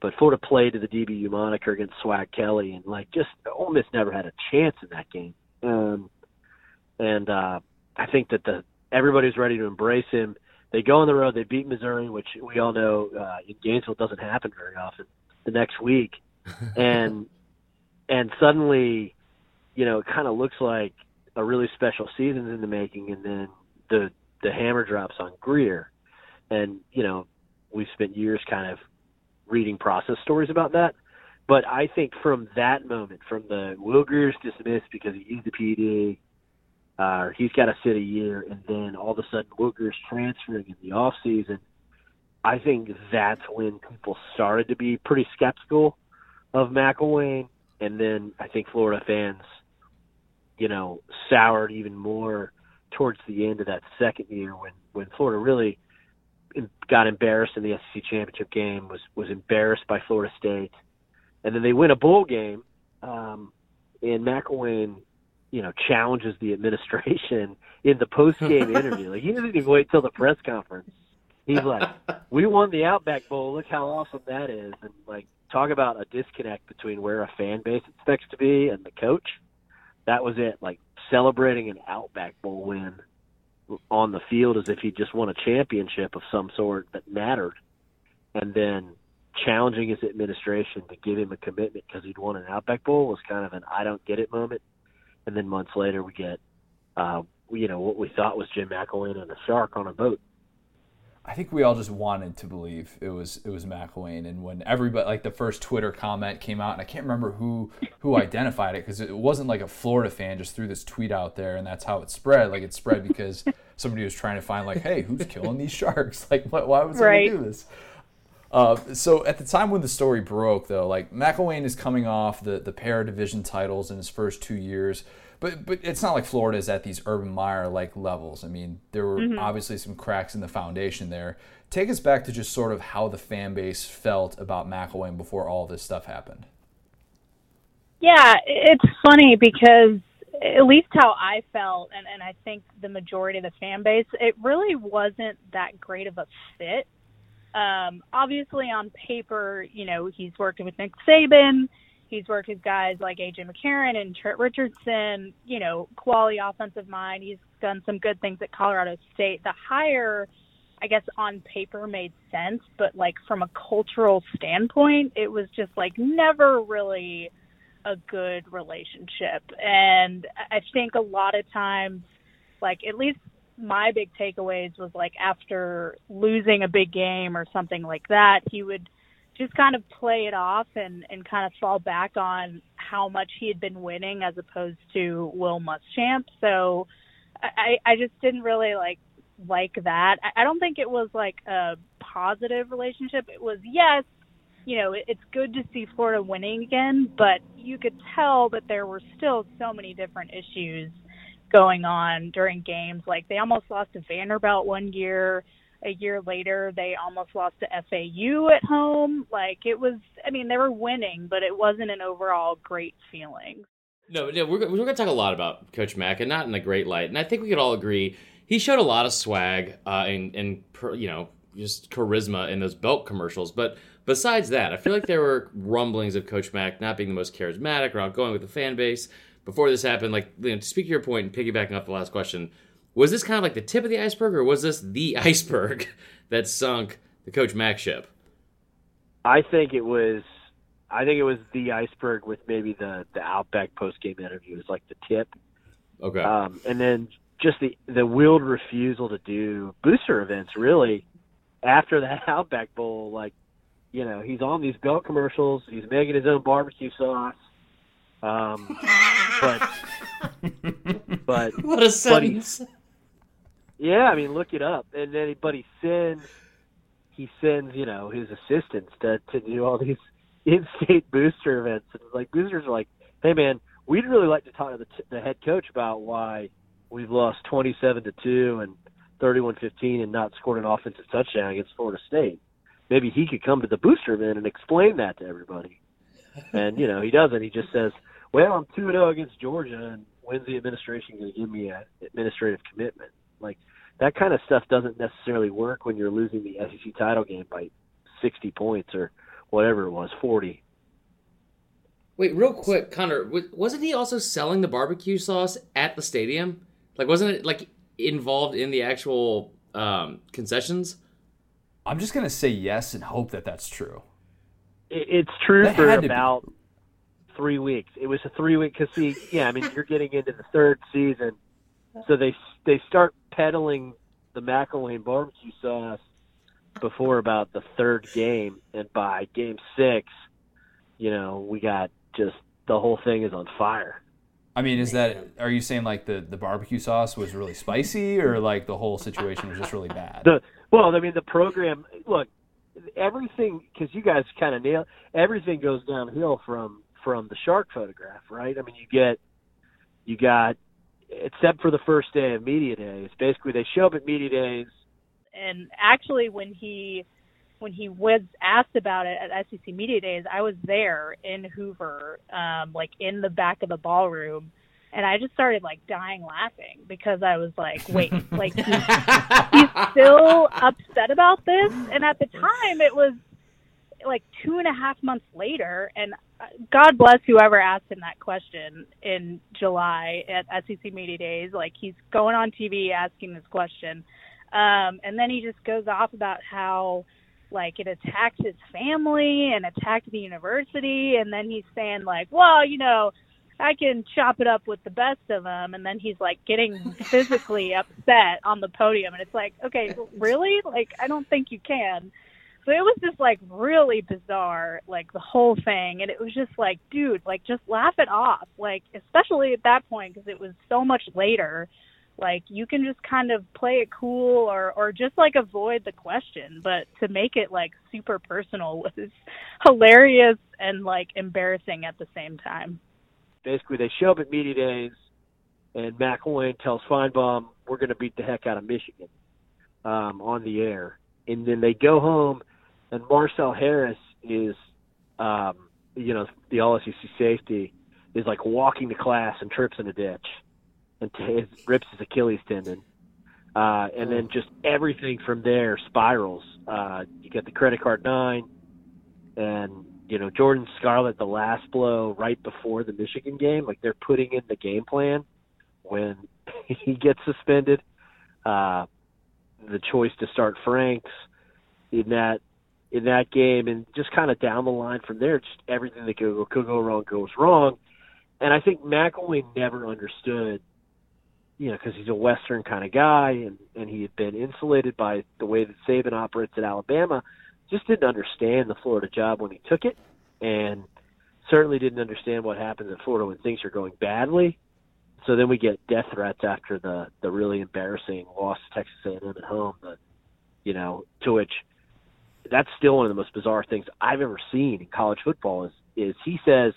but Florida played to the DBU moniker against Swag Kelly, and like just Ole Miss never had a chance in that game. Um, and uh, I think that the everybody's ready to embrace him. They go on the road. They beat Missouri, which we all know uh, in Gainesville doesn't happen very often. The next week, [LAUGHS] and and suddenly, you know, it kind of looks like a really special season's in the making, and then the the hammer drops on Grier, and you know, we've spent years kind of reading process stories about that. But I think from that moment, from the Will dismissed because he used the PD, uh, he's got to sit a year, and then all of a sudden Will transferring in the off season. I think that's when people started to be pretty skeptical of McElwain, and then I think Florida fans, you know, soured even more towards the end of that second year when when Florida really got embarrassed in the SEC championship game, was was embarrassed by Florida State, and then they win a bowl game, um, and McElwain, you know, challenges the administration [LAUGHS] in the post game interview. Like he doesn't even wait till the press conference. He's like, [LAUGHS] "We won the Outback Bowl. Look how awesome that is!" And like, talk about a disconnect between where a fan base expects to be and the coach. That was it. Like celebrating an Outback Bowl win on the field as if he just won a championship of some sort that mattered, and then challenging his administration to give him a commitment because he'd won an Outback Bowl was kind of an I don't get it moment. And then months later, we get, uh, you know, what we thought was Jim McElwain and a shark on a boat. I think we all just wanted to believe it was it was McElwain, and when everybody like the first Twitter comment came out, and I can't remember who who identified it because it wasn't like a Florida fan just threw this tweet out there, and that's how it spread. Like it spread because [LAUGHS] somebody was trying to find like, hey, who's killing these sharks? [LAUGHS] Like, what, why would somebody Right. do this? Uh, so at the time when the story broke, though, like McElwain is coming off the the para division titles in his first two years, but but it's not like Florida is at these Urban Meyer like levels. I mean, there were obviously some cracks in the foundation there. Take us back to just sort of how the fan base felt about McElwain before all this stuff happened. Yeah, it's funny because at least how I felt, and, and I think the majority of the fan base, it really wasn't that great of a fit. Um, obviously, on paper, you know, he's working with Nick Saban. He's worked with guys like AJ McCarron and Trent Richardson, you know, quality offensive mind. He's done some good things at Colorado State. The hire, I guess, on paper made sense, but like from a cultural standpoint, it was just like never really a good relationship. And I think a lot of times, like at least my big takeaways was like after losing a big game or something like that, he would just kind of play it off and, and kind of fall back on how much he had been winning as opposed to Will Muschamp. So I, I just didn't really like like that. I, I don't think it was like a positive relationship. It was yes, you know, it, it's good to see Florida winning again, but you could tell that there were still so many different issues going on during games. Like they almost lost to Vanderbilt one year. A year later, they almost lost to FAU at home. Like it was, I mean, they were winning, but it wasn't an overall great feeling. No, no, we're, we're going to talk a lot about Coach Mack, and not in a great light. And I think we could all agree he showed a lot of swag uh, and, and you know just charisma in those belt commercials. But besides that, I feel like there were rumblings of Coach Mack not being the most charismatic or outgoing with the fan base before this happened. Like you know, to speak to your point and piggybacking off the last question, was this kind of like the tip of the iceberg, or was this the [LAUGHS] iceberg that sunk the Coach Mack ship? I think it was. I think it was the iceberg with maybe the the Outback post game interview is like the tip, Okay. um, and then just the the willed refusal to do booster events. Really, after that [LAUGHS] Outback Bowl, like you know, he's on these belt commercials. He's making his own barbecue sauce. Um, but [LAUGHS] but what a sentence. Yeah, I mean, look it up. And then, but he sends, he sends, you know, his assistants to to do all these [LAUGHS] in-state booster events. And like boosters are like, hey man, we'd really like to talk to the, t- the head coach about why we've lost twenty-seven to two and thirty-one fifteen and not scored an offensive touchdown against Florida State. Maybe he could come to the booster event and explain that to everybody. And you know, he doesn't. He just says, "Well, I'm two and zero against Georgia, and when's the administration going to give me an administrative commitment?" Like that kind of stuff doesn't necessarily work when you're losing the SEC title game by 60 points or whatever it was, 40. Wait, real quick, Connor, wasn't he also selling the barbecue sauce at the stadium? Like, wasn't it like involved in the actual um, concessions? I'm just gonna say yes and hope that that's true. It's true That for had be. about three weeks. It was a three week because see, yeah, I mean you're getting into the third season, so they they start peddling the McElwain barbecue sauce before about the third game, and by game six, you know we got just the whole thing is on fire. I mean, is that are you saying like the the barbecue sauce was really spicy, or like the whole situation was just really bad? the well, I mean, the program. Look, everything because you guys kind of nail everything goes downhill from from the shark photograph, right? I mean, you get you got except for the first day of media days. Basically, they show up at media days. and actually when he when he was asked about it at SEC Media Days, I was there in Hoover, um, like in the back of the ballroom, and I just started like dying laughing because I was like, wait, like [LAUGHS] he's, he's still upset about this, and at the time it was like two and a half months later, and uh, God bless whoever asked him that question in July at SEC Media Days. Like he's going on TV asking this question. Um, and then he just goes off about how like it attacked his family and attacked the university and then he's saying like, well, you know, I can chop it up with the best of them, and then he's like getting physically upset on the podium, and it's like, okay, [LAUGHS] really? Like, I don't think you can. So it was just like really bizarre, like the whole thing, and it was just like, dude, like just laugh it off, like especially at that point because it was so much later. Like you can just kind of play it cool or or just like avoid the question, but to make it like super personal [LAUGHS] was hilarious and like embarrassing at the same time. Basically, they show up at media days, and McElwain tells Finebaum, "We're going to beat the heck out of Michigan um, on the air," and then they go home, and Marcell Harris is, um, you know, the All SEC safety is like walking to class and trips in a ditch and t- rips his Achilles tendon. Uh, and then just everything from there spirals. Uh, you get the credit card nine, and you know Jordan Scarlett, the last blow right before the Michigan game. Like they're putting in the game plan when [LAUGHS] he gets suspended. Uh, the choice to start Franks in that in that game, and just kind of down the line from there, just everything that could, go, could go wrong goes wrong. And I think McElwain never understood you know, because he's a Western kind of guy, and and he had been insulated by the way that Saban operates at Alabama. Just didn't understand the Florida job when he took it, and certainly didn't understand what happens at Florida when things are going badly. So then we get death threats after the the really embarrassing loss to Texas A&M at home. The, you know, to which that's still one of the most bizarre things I've ever seen in college football. Is is he says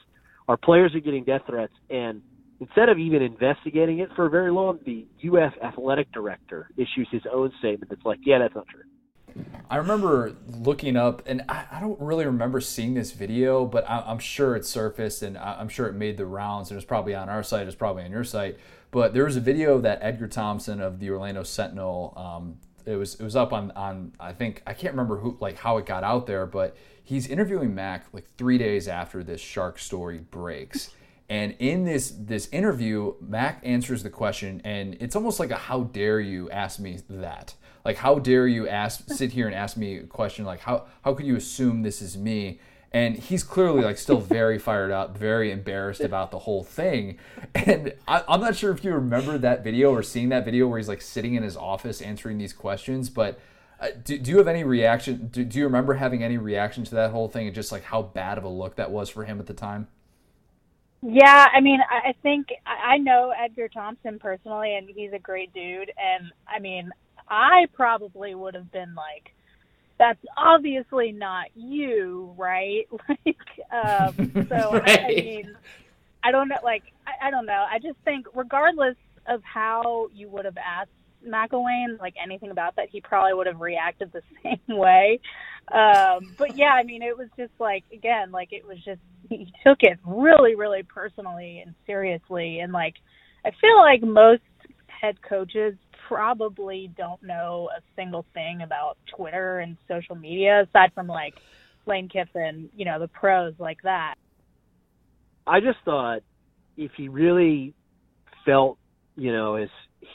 our players are getting death threats and Instead of even investigating it for very long, the UF athletic director issues his own statement that's like, yeah, that's not true. I remember looking up, and I, I don't really remember seeing this video, but I, am sure it surfaced and I, am sure it made the rounds. And it's probably on our site, it's probably on your site. But there was a video that Edgar Thompson of the Orlando Sentinel, um, it was it was up on on I think I can't remember who like how it got out there, but he's interviewing Mac like three days after this shark story breaks. And in this this interview, Mac answers the question, and it's almost like a "How dare you ask me that?" Like, how dare you ask sit here and ask me a question like how how could you assume this is me? And he's clearly like still very fired up, very embarrassed about the whole thing. And I, I'm not sure if you remember that video or seeing that video where he's like sitting in his office answering these questions, but. Uh, do, do you have any reaction? Do, do you remember having any reaction to that whole thing and just like how bad of a look that was for him at the time? Yeah, I mean, I think I know Edgar Thompson personally, and he's a great dude. And I mean, I probably would have been like, "That's obviously not you, right?" [LAUGHS] like, um, so [LAUGHS] right. I, I mean, I don't know. Like, I, I don't know. I just think, regardless of how you would have asked McElwain, like anything about that, he probably would have reacted the [LAUGHS] same way. Um, but yeah, I mean, it was just like again, like it was just he took it really, really personally and seriously. And like, I feel like most head coaches probably don't know a single thing about Twitter and social media aside from like Lane Kiffin, you know, the pros like that. I just thought if he really felt, you know, as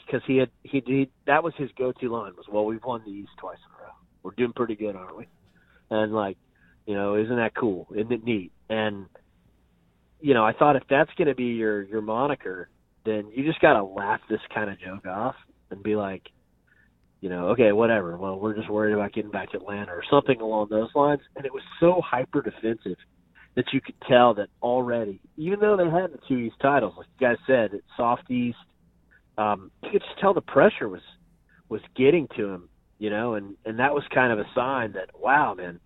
because he had he did that was his go-to line was, well, we've won the East twice in a row. We're doing pretty good, aren't we? And like, you know, isn't that cool? Isn't it neat? And you know, I thought if that's going to be your your moniker, then you just got to laugh this kind of joke off and be like, you know, okay, whatever. Well, we're just worried about getting back to Atlanta or something along those lines. And it was so hyper defensive that you could tell that already, even though they had the two East titles, like you guys said, it's soft East. Um, you could just tell the pressure was was getting to him, you know, and and that was kind of a sign that wow, man,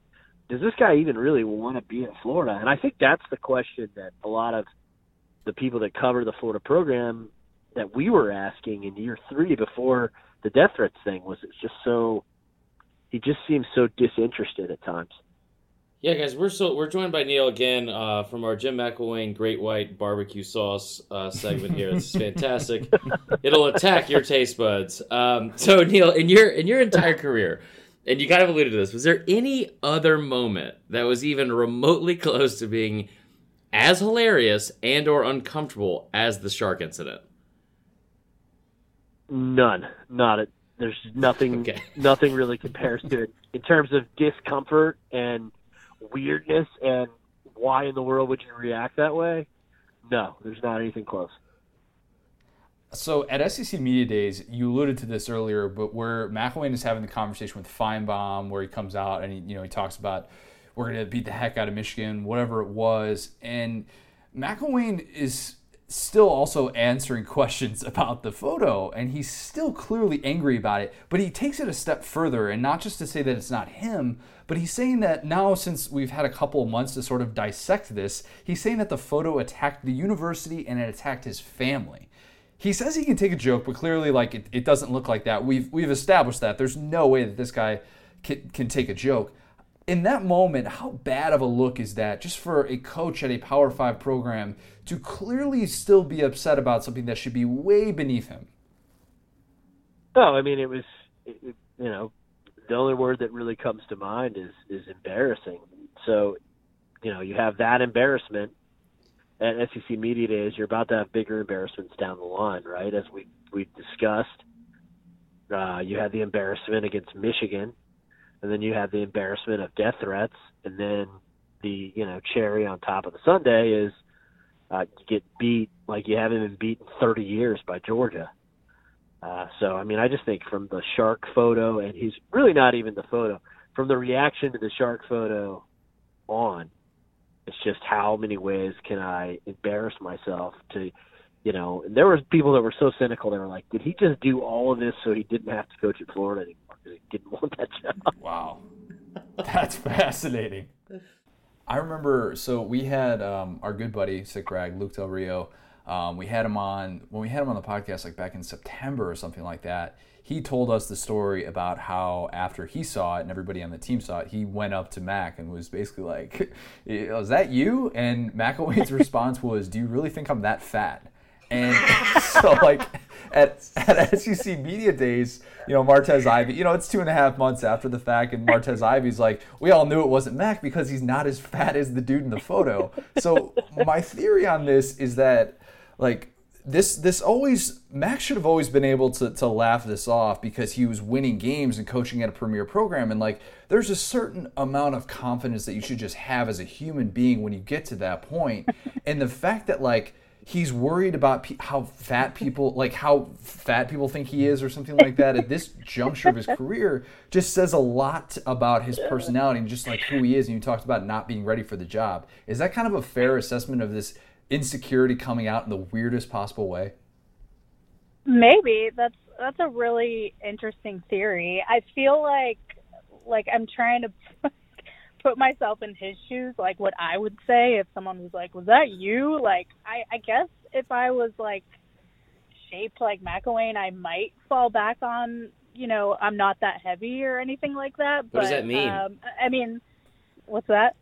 does this guy even really want to be in Florida? And I think that's the question that a lot of the people that cover the Florida program that we were asking in year three before the death threats thing was it's just so he just seems so disinterested at times. Yeah, guys, we're so we're joined by Neil again uh, from our Jim McElwain Great White Barbecue Sauce uh, segment here. It's fantastic. [LAUGHS] It'll attack your taste buds. Um, so, Neil, in your in your entire career, and you kind of alluded to this. Was there any other moment that was even remotely close to being as hilarious and or uncomfortable as the shark incident? None. Not it. There's nothing. okay. [LAUGHS] Nothing really compares to it in terms of discomfort and weirdness and why in the world would you react that way. No, there's not anything close. So at SEC Media Days, you alluded to this earlier, but where McElwain is having the conversation with Finebaum, where he comes out and he, you know he talks about we're going to beat the heck out of Michigan, whatever it was, and McElwain is still also answering [LAUGHS] questions about the photo, and he's still clearly angry about it. But he takes it a step further, and not just to say that it's not him, but he's saying that now, since we've had a couple of months to sort of dissect this, he's saying that the photo attacked the university and it attacked his family he says he can take a joke, but clearly, like it, it doesn't look like that. We've we've established that there's no way that this guy can, can take a joke. In that moment, how bad of a look is that just for a coach at a Power Five program to clearly still be upset about something that should be way beneath him? No, I mean it was, you know, the only word that really comes to mind is is embarrassing. So, you know, you have that embarrassment at SEC Media Days, you're about to have bigger embarrassments down the line, right? As we we discussed, uh, you had the embarrassment against Michigan, and then you had the embarrassment of death threats, and then the you know cherry on top of the sundae is uh, you get beat like you haven't been beaten 30 years by Georgia. Uh, so I mean, I just think from the shark photo, and he's really not even the photo, from the reaction to the shark photo on, it's just how many ways can I embarrass myself to, you know. And there were people that were so cynical. They were like, "Did he just do all of this so he didn't have to coach at Florida anymore didn't want that job?" Wow, that's fascinating. I remember. So we had um, our good buddy Sick Rag Luke Del Rio. Um, we had him on when we had him on the podcast like back in September or something like that he told us the story about how after he saw it and everybody on the team saw it, he went up to Mac and was basically like, [LAUGHS] "Is that you?" And [LAUGHS] McElwain's response was, "Do you really think I'm that fat?" And [LAUGHS] so, like at, at SEC media days, you know, Martez Ivey, you know, it's two and a half months after the fact, and Martez Ivey's like, we all knew it wasn't Mac because he's not as fat as the dude in the photo. So my theory on this is that, like, this this always Max should have always been able to to laugh this off because he was winning games and coaching at a premier program and like there's a certain amount of confidence that you should just have as a human being when you get to that point and the fact that like he's worried about pe- how fat people like how fat people think he is or something like that at this juncture of his [LAUGHS] career just says a lot about his personality and just like who he is and you talked about not being ready for the job is that kind of a fair assessment of this insecurity coming out in the weirdest possible way? Maybe that's that's a really interesting theory. I feel like like I'm trying to put myself in his shoes, like what I would say if someone was like, "Was that you?" Like I I guess if I was like shaped like McElwain, I might fall back on you know I'm not that heavy or anything like that. What but, does that mean? Um, I mean, what's that?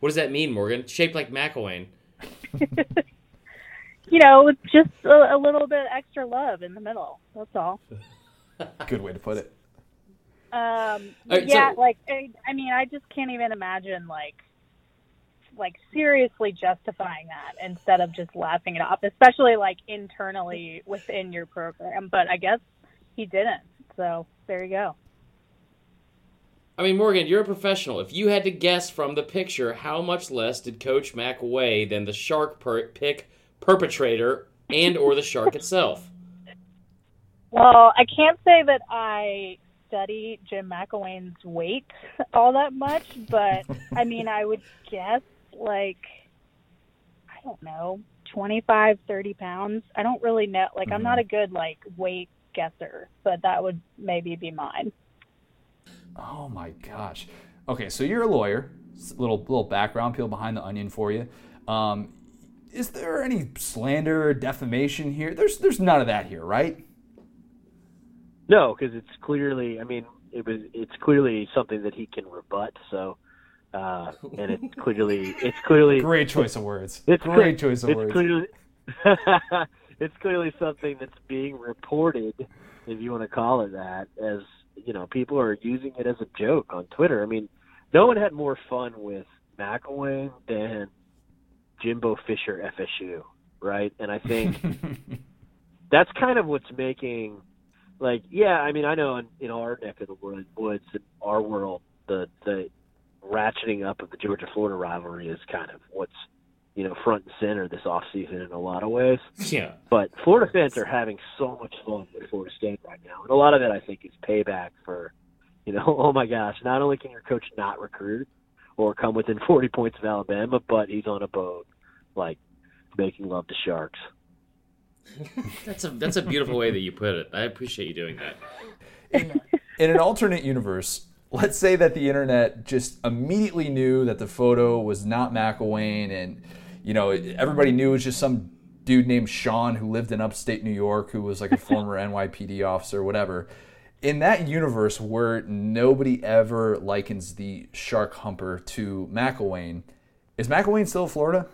What does that mean, Morgan? Shaped like McElwain. [LAUGHS] you know, just a, a, little bit extra love in the middle. That's all. Good way to put it. Um, right, yeah, so... like I, I mean, I just can't even imagine like like seriously justifying that instead of just laughing it off, especially like internally within your program. But I guess he didn't. So there you go. I mean, Morgan, you're a professional. If you had to guess from the picture, how much less did Coach Mac weigh than the shark per- pick perpetrator and or the shark itself? [LAUGHS] Well, I can't say that I study Jim McElwain's weight all that much, but I mean, I would guess like I don't know, 25, 30 pounds. I don't really know. Like, mm-hmm. I'm not a good like weight guesser, but that would maybe be mine. Oh my gosh. Okay, so you're a lawyer. Little little background peel behind the onion for you. Um, is there any slander or defamation here? There's there's none of that here, right? No, because it's clearly. I mean, it was. It's clearly something that he can rebut. So, uh, and it's [LAUGHS] clearly. It's clearly. Great choice of words. It's great choice of it's words. Clearly, [LAUGHS] it's clearly something that's being reported, if you want to call it that, as you know, people are using it as a joke on Twitter. I mean, no one had more fun with McElwain than Jimbo Fisher FSU, right? And I think [LAUGHS] that's kind of what's making, like, yeah, I mean, I know in, in our neck of the woods, in our world, the the ratcheting up of the Georgia Florida rivalry is kind of what's you know, front and center this off season in a lot of ways. [LAUGHS] Yeah. But Florida fans are having so much fun with Florida State right now, and a lot of it I think is payback for, you know, [LAUGHS] oh my gosh, not only can your coach not recruit or come within 40 points of Alabama, but he's on a boat, like making love to sharks. That's a that's a beautiful way that you put it. I appreciate you doing that. In, in an alternate universe, let's say that the internet just immediately knew that the photo was not McElwain, and you know everybody knew it was just some dude named Sean who lived in upstate New York who was like a former [LAUGHS] NYPD officer, whatever. In that universe where nobody ever likens the shark humper to McElwain, is McElwain still in Florida?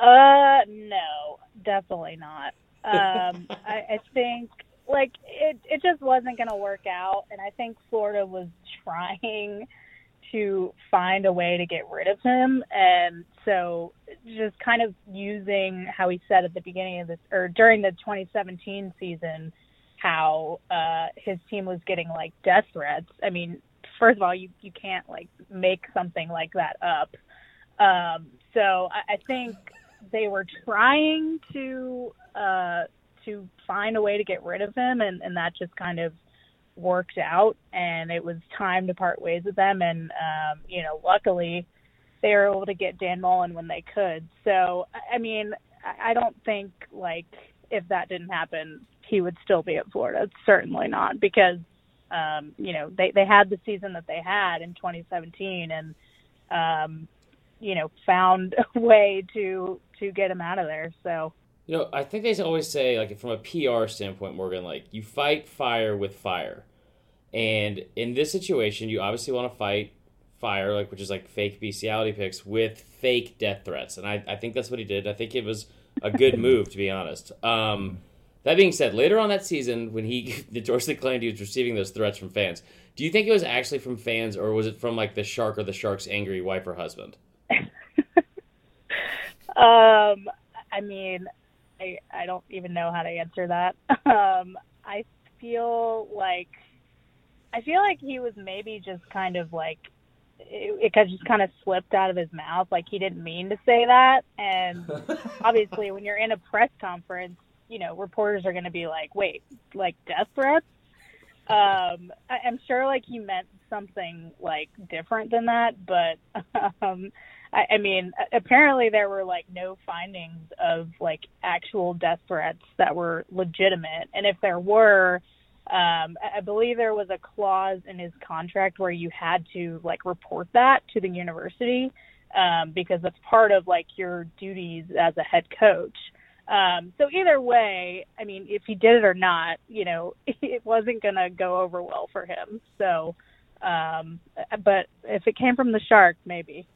Uh, no, definitely not. [LAUGHS] Um, I, I think like it, it just wasn't going to work out, and I think Florida was trying to find a way to get rid of him, and so just kind of using how he said at the beginning of this or during the 2017 season, how uh, his team was getting like death threats. I mean, first of all, you you can't like make something like that up. Um, so I, I think they were trying to uh, to find a way to get rid of him, and, and that just kind of worked out. And it was time to part ways with them. And um, you know, luckily, they were able to get Dan Mullen when they could. So I mean, I don't think like if that didn't happen, he would still be at Florida. Certainly not because um, you know they they had the season that they had in 2017, and um, you know found [LAUGHS] a way to to get him out of there. So You know, I think they always say, like, from a PR standpoint, Morgan, like, you fight fire with fire. And in this situation, you obviously want to fight fire, like, which is like fake bestiality pics, with fake death threats. And I, I think that's what he did. I think it was a good [LAUGHS] move, to be honest. Um, that being said, later on that season, when he [LAUGHS] notoriously claimed he was receiving those threats from fans, do you think it was actually from fans or was it from, like, the shark or the shark's angry wife or husband? Um, I mean, I I don't even know how to answer that. [LAUGHS] Um, I feel like I feel like he was maybe just kind of like it, it just kind of slipped out of his mouth, like he didn't mean to say that. And [LAUGHS] obviously, when you're in a press conference, you know, reporters are going to be like, "Wait, like death threats?" Um, I, I'm sure like he meant something like different than that, but [LAUGHS] um, I, I mean, apparently there were like no findings of like actual death threats that were legitimate, and if there were, um, I believe there was a clause in his contract where you had to like report that to the university um, because that's part of like your duties as a head coach. Um, so either way, I mean, if he did it or not, you know, [LAUGHS] it wasn't gonna go over well for him. So, um, but if it came from the shark, maybe.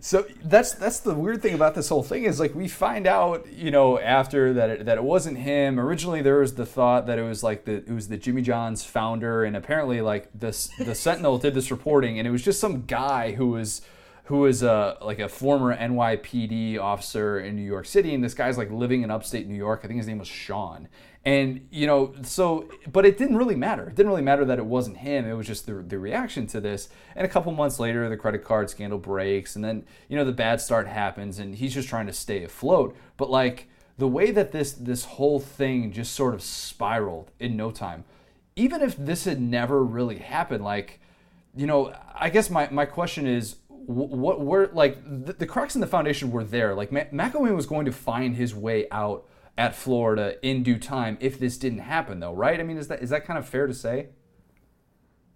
So that's that's the weird thing about this whole thing is like we find out you know after that it, that it wasn't him. Originally there was the thought that it was like the it was the Jimmy John's founder, and apparently like this the Sentinel did this reporting, and it was just some guy who was who was a like a former NYPD officer in New York City, and this guy's like living in upstate New York. I think his name was Sean, and you know, so but it didn't really matter. It didn't really matter that it wasn't him. It was just the the reaction to this. And a couple months later, the credit card scandal breaks, and then you know the bad start happens, and he's just trying to stay afloat. But like the way that this this whole thing just sort of spiraled in no time, even if this had never really happened, like you know, I guess my my question is what were like the, the cracks in the foundation were there. Like McElwain was going to find his way out at Florida in due time if this didn't happen, though, right? I mean, is that is that kind of fair to say?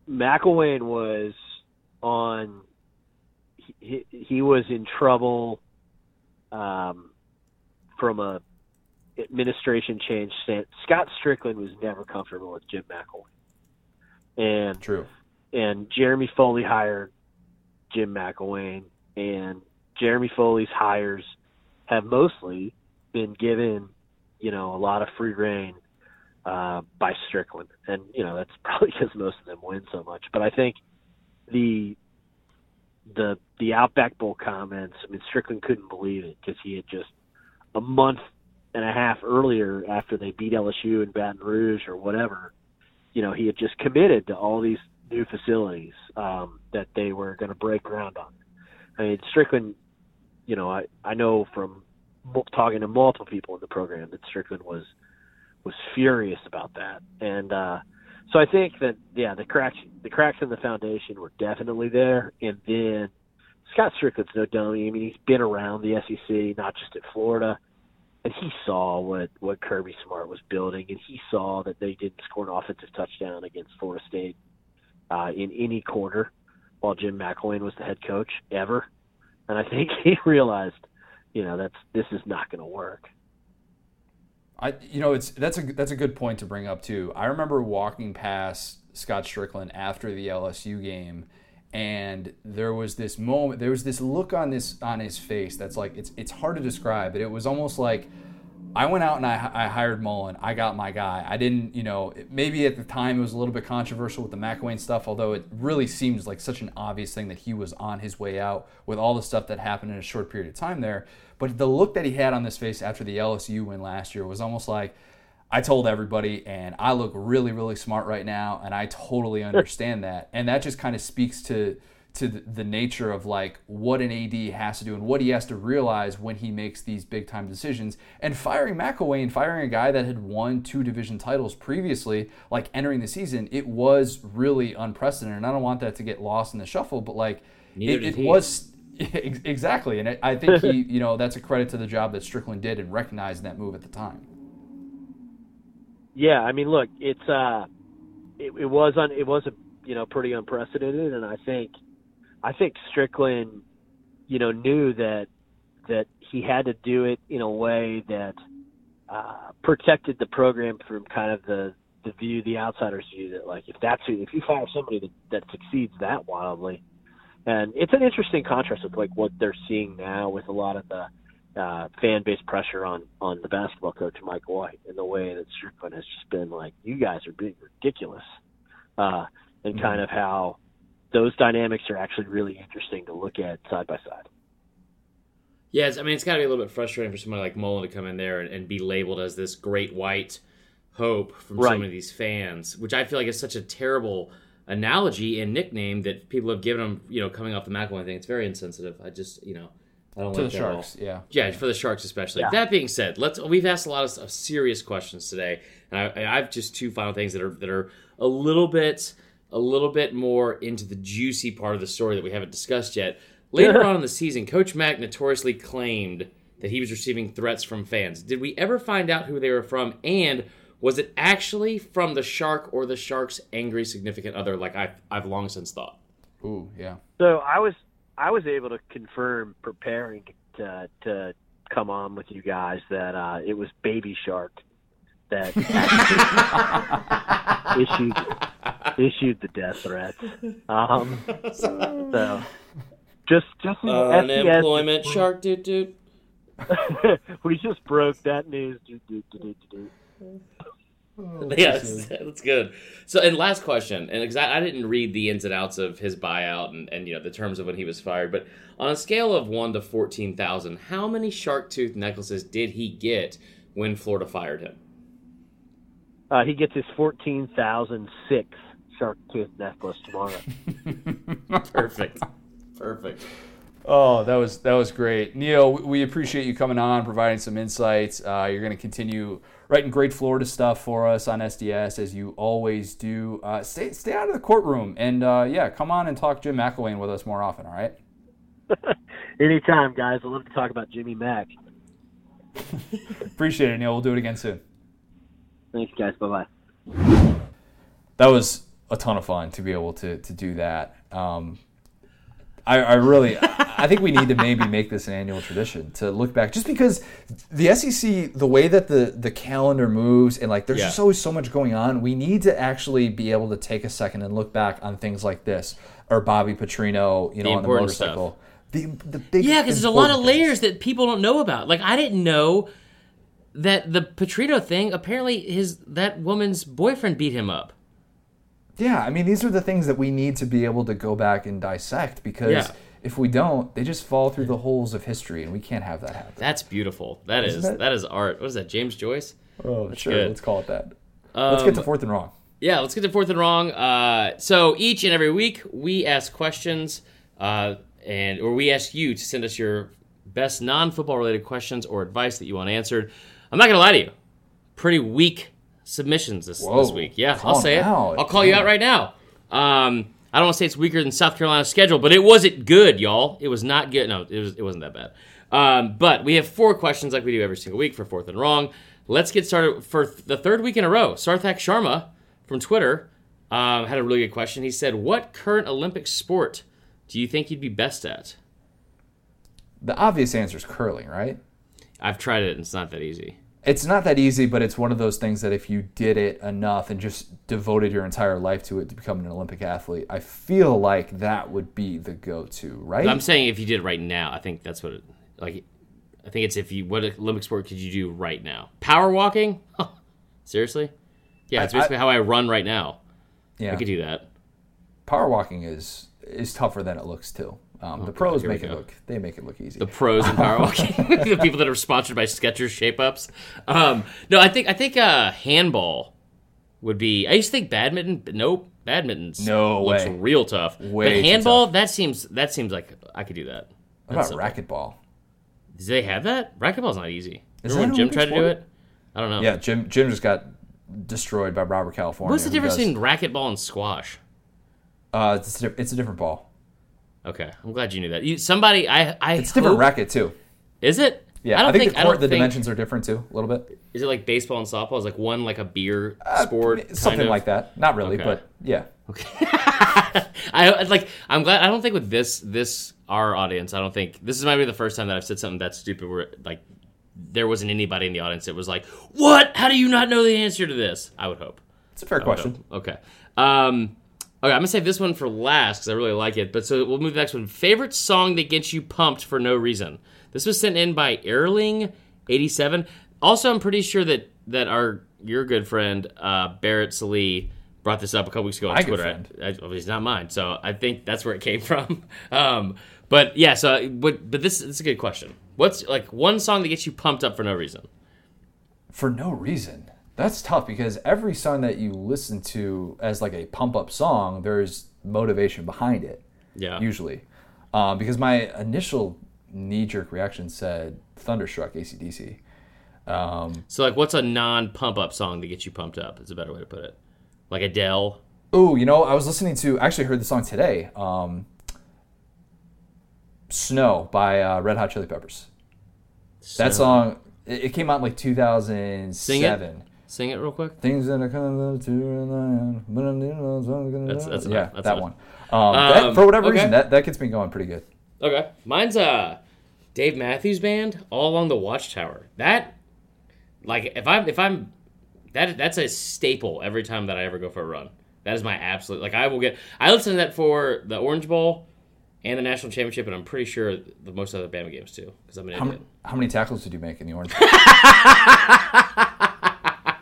McElwain was on. He, he was in trouble um, from a administration change. Scott Stricklin was never comfortable with Jim McElwain, and true. And Jeremy Foley hired Jim McElwain, and Jeremy Foley's hires have mostly been given, you know, a lot of free reign uh, by Stricklin, and you know that's [LAUGHS] probably because most of them win so much. But I think the the the Outback Bowl comments. I mean, Stricklin couldn't believe it because he had just a month and a half earlier, after they beat LSU in Baton Rouge or whatever, you know, he had just committed to all these new facilities um, that they were going to break ground on. I mean, Stricklin, you know, I I know from talking to multiple people in the program that Stricklin was was furious about that, and uh, so I think that yeah, the cracks the cracks in the foundation were definitely there, and then Scott Stricklin's no dummy. I mean, he's been around the SEC, not just at Florida, and he saw what what Kirby Smart was building, and he saw that they didn't score an offensive touchdown against Florida State uh, in any quarter while Jim McElwain was the head coach ever, and I think [LAUGHS] he realized, you know, that's this is not going to work. I, you know, it's that's a that's a good point to bring up too. I remember walking past Scott Stricklin after the LSU game, and there was this moment, there was this look on this on his face that's like it's it's hard to describe, but it was almost like I went out and I, I hired Mullen. I got my guy. I didn't, you know, maybe at the time it was a little bit controversial with the McElwain stuff, although it really seems like such an obvious thing that he was on his way out with all the stuff that happened in a short period of time there. But the look that he had on his face after the LSU win last year was almost like, I told everybody, and I look really, really smart right now, and I totally [LAUGHS] understand that. And that just kind of speaks to to the nature of like what an AD has to do and what he has to realize when he makes these big time decisions. And firing McElwain, firing a guy that had won two division titles previously, like entering the season, it was really unprecedented. And I don't want that to get lost in the shuffle, but like Neither it, it was [LAUGHS] exactly. And I- I think he, [LAUGHS] you know, that's a credit to the job that Stricklin did and recognizing that move at the time. Yeah, I mean, look, it's uh, it, it was on, it was a you know pretty unprecedented, and I think, I think Stricklin, you know, knew that that he had to do it in a way that uh, protected the program from kind of the the view, the outsiders view that like if that's who, if you fire somebody that that succeeds that wildly, and it's an interesting contrast with like what they're seeing now with a lot of the uh, fan base pressure on on the basketball coach Mike White and the way that Stricklin has just been like, you guys are being ridiculous, uh, and kind of how those dynamics are actually really interesting to look at side by side. Yeah, it's, I mean, it's got to be a little bit frustrating for somebody like Mullen to come in there and, and be labeled as this great white hope from so Right. many of these fans, which I feel like is such a terrible analogy and nickname that people have given him. You know, coming off the McElwain thing, it's very insensitive. I just, you know, I don't To like the that at all. Sharks, yeah. Yeah, for the Sharks especially. Yeah. That being said, let's we've asked a lot of, of serious questions today, and I, I have just two final things that are that are a little bit a little bit more into the juicy part of the story that we haven't discussed yet. Later on in the season, Coach Mack notoriously claimed that he was receiving threats from fans. Did we ever find out who they were from, and was it actually from the Shark or the Shark's angry significant other? Like I, I've long since thought. Ooh, yeah. So I was I was able to confirm preparing to to come on with you guys that uh, it was Baby Shark that [LAUGHS] issued issued the death threat. Um, so just just Unemployment SES Shark, dude, dude. [LAUGHS] we just broke that news. Do, do, do, do, do, do. Yes, that's good. So, and last question, and exact, I didn't read the ins and outs of his buyout and, and you know the terms of when he was fired, but on a scale of one to fourteen thousand, how many shark tooth necklaces did he get when Florida fired him? Uh, he gets his fourteen thousand six shark tooth necklace tomorrow. [LAUGHS] Perfect, perfect. Oh, that was that was great, Neil. We appreciate you coming on, providing some insights. Uh, you're going to continue writing great Florida stuff for us on SDS as you always do. Uh, stay stay out of the courtroom, and uh, yeah, come on and talk Jim McElwain with us more often. All right. [LAUGHS] Anytime, guys. I'd love to talk about Jimmy Mack. [LAUGHS] Appreciate it, Neil. We'll do it again soon. Thanks, guys. Bye bye. that was a ton of fun to be able to to do that. Um, I, I really, I think we need to maybe make this an annual tradition to look back, just because the SEC, the way that the the calendar moves, and like there's Yeah. just always so much going on. We need to actually be able to take a second and look back on things like this, or Bobby Petrino, you know, The on the important motorcycle. The the big Yeah, because there's a lot of important things. layers that people don't know about. Like I didn't know that the Petrino thing. Apparently, his that woman's boyfriend beat him up. Yeah, I mean, these are the things that we need to be able to go back and dissect because Yeah. if we don't, they just fall through the holes of history, and we can't have that happen. That's beautiful. That is Isn't it? that is art. What is that? James Joyce. Oh, sure. good. Let's call it that. let's get to fourth and wrong. Yeah, let's get to fourth and wrong. Uh, so each and every week we ask questions, uh, and or we ask you to send us your best non-football related questions or advice that you want answered. I'm not gonna lie to you, pretty weak submissions this, Whoa, this week. Yeah, I'll say down. it. I'll call you out right now. Um, I don't want to say it's weaker than South Carolina's schedule, but it wasn't good, y'all. It was not good. No, it was. It wasn't that bad. Um, but we have four questions like we do every single week for fourth and wrong. Let's get started for the third week in a row. Sarthak Sharma from Twitter um, had a really good question. He said, "What current Olympic sport do you think you'd be best at?" The obvious answer is curling, right? I've tried it, and it's not that easy. It's not that easy, but it's one of those things that if you did it enough and just devoted your entire life to it to become an Olympic athlete, I feel like that would be the go-to, right? I'm saying if you did it right now, I think that's what it like. I think it's if you what Olympic sport could you do right now? Power walking? [LAUGHS] Seriously? Yeah, it's I- I- basically how I run right now. yeah. I could do that. Power walking is is tougher than it looks too. Um, the pros we make it go. look they make it look easy. The pros in power [LAUGHS] walking, [LAUGHS] the people that are sponsored by Skechers Shape Ups. Um, no, I think I think uh, handball would be. I used to think badminton, but nope, badminton's No looks way. real tough. Way but handball, that seems that seems like I could do that. What That's about simple. racquetball? Do they have that? Racquetball's not easy. Is Remember when Jim tried to do it? I don't know. Yeah, Jim Jim just got destroyed by Robert California. What's the difference does- between racquetball and squash? Uh, it's, a, it's a different ball. Okay, I'm glad you knew that. You, somebody, I, I It's a different racket too. Is it? Yeah, I don't think, the I court, the think, dimensions are different too, a little bit. Is it like baseball and softball? Is like one like a beer Uh, sport? something of? like that. Not really, Okay. but yeah. Okay. [LAUGHS] I like. I'm glad. I don't think with this this our audience. I don't think this is might be the first time that I've said something that stupid. Where like there wasn't anybody in the audience that was like, "What? How do you not know the answer to this?" I would hope. It's a fair I question. hope. Okay. Um. Okay, I'm gonna save this one for last because I really like it. But so we'll move to the next one. Favorite song that gets you pumped for no reason. This was sent in by Erling87. Also, I'm pretty sure that that our your good friend uh, Barrett Sallee brought this up a couple weeks ago on My Twitter. I, I, well, he's not mine, so I think that's where it came [LAUGHS] from. Um, but yeah, so but but this, this is a good question. What's like one song that gets you pumped up for no reason? For no reason. That's tough because every song that you listen to as like a pump up song, there's motivation behind it. Yeah. Usually, um, because my initial knee jerk reaction said "Thunderstruck" ACDC. Um, So like, what's a non pump up song that gets you pumped up? Is a better way to put it. Like Adele. Oh, you know, I was listening to. I actually heard the song today. Um, "Snow" by uh, Red Hot Chili Peppers. That song, it, it came out in like 2007. Sing it real quick. Things that are coming to rely on, but I didn't know I was gonna- That's- that's yeah, enough. That's that enough. one. Um, Um, that, for whatever okay. reason, that, that gets me going pretty good. Okay, mine's uh Dave Matthews Band, All Along the Watchtower. That, like, if I'm if I'm that that's a staple every time that I ever go for a run. That is my absolute like. I will get. I listen to that for the Orange Bowl and the national championship, and I'm pretty sure the most other Bama games too, because I'm an How, idiot. m- how many tackles did you make in the orange? [LAUGHS] [LAUGHS]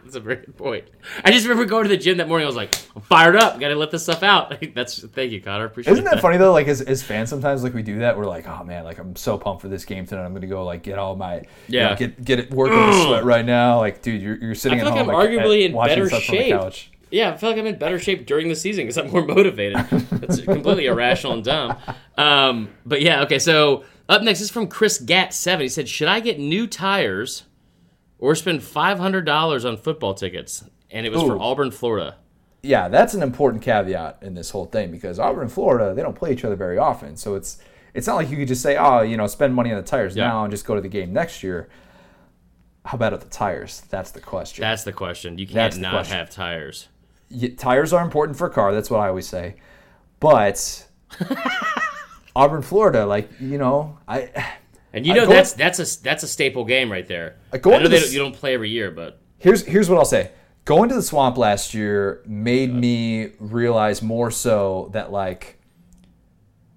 That's a very good point. I just remember going to the gym that morning. I was like, I'm fired up. Got to let this stuff out. [LAUGHS] That's thank you, Connor. Appreciate Isn't that funny though? Like as, as fans, sometimes like we do that. We're like, oh man, like I'm so pumped for this game tonight. I'm gonna go like get all my you know, Yeah. get get it work up a sweat right now. Like, dude, you're, you're sitting I feel at like home I'm like, arguably at- in better shape. couch. Yeah, I feel like I'm in better shape during the season because I'm more motivated. That's completely [LAUGHS] irrational and dumb. Um, but yeah, okay. So up next is from Chris Gat seven. He said, "Should I get new tires or spend five hundred dollars on football tickets?" And it was for Auburn, Florida. yeah, that's an important caveat in this whole thing because Auburn and Florida, they don't play each other very often. So it's it's not like you could just say, oh, you know, spend money on the tires Yeah. now and just go to the game next year. How about at the tires? That's the question. That's the question. You can't not question. have tires. Y- tires are important for a car. That's what I always say. But [LAUGHS] Auburn, Florida, like you know, I And you know that's that's a that's a staple game right there. I go I know this- don't, you don't play every year, but here's here's what I'll say. Going to the swamp last year made me realize more so that like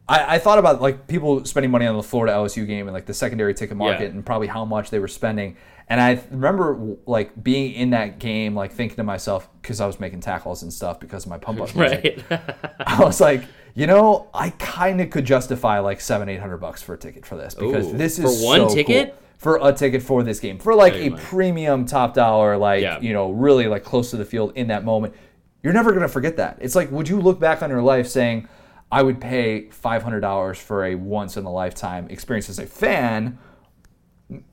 I, I thought about like people spending money on the Florida LSU game and like the secondary ticket market Yeah. and probably how much they were spending. And I remember like being in that game, like thinking to myself because I was making tackles and stuff because of my pump up [LAUGHS] music. right. [LAUGHS] I was like, you know, I kind of could justify like seven, eight hundred bucks for a ticket for this because Ooh, this is for one so ticket? cool. for a ticket for this game for like Blow a your mind. premium top dollar, like Yeah. you know, really like close to the field in that moment. You're never gonna forget that. It's like, would you look back on your life saying, I would pay five hundred dollars for a once in a lifetime experience as a fan.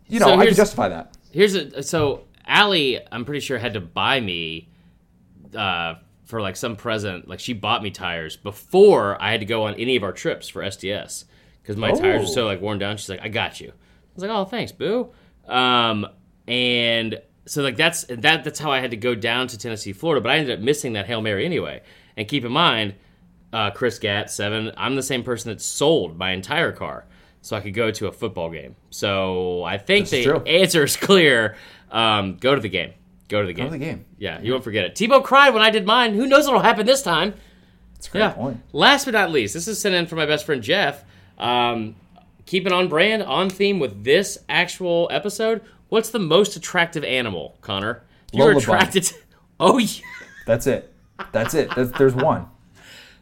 You know, So I could justify that. Here's a so Allie, I'm pretty sure had to buy me uh, for like some present. Like she bought me tires before I had to go on any of our trips for SDS because my tires were Oh. so like worn down. She's like, I got you. I was like, oh, thanks, boo. Um, and so like that's that that's how I had to go down to Tennessee, Florida. But I ended up missing that hail mary anyway. And keep in mind, uh, Chris Gatt seven. I'm the same person that sold my entire car so I could go to a football game. So I think This is the true. answer is clear. Um, go to the game. Go to the game. Go to the game. Yeah, you won't forget it. Tebow cried when I did mine. Who knows what'll happen this time? That's a great Yeah. point. Last but not least, this is sent in from my best friend Jeff. Um, keeping on brand, on theme with this actual episode. What's the most attractive animal, Connor? You're Lola attracted to. [LAUGHS] Oh, yeah. That's it. That's it. That's, there's one.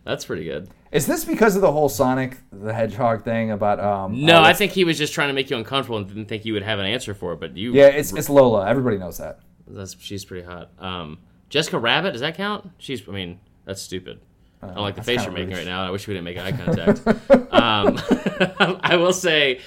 That's pretty good. Is this because of the whole Sonic the Hedgehog thing about? Um, No, I think he was just trying to make you uncomfortable and didn't think you would have an answer for it. But you, Yeah, it's it's Lola. Everybody knows that. that's she's pretty hot. Um, Jessica Rabbit, does that count? She's, I mean, that's stupid. I don't like the Uh, face you're making right now. I wish we didn't make eye contact. um, [LAUGHS] I will say,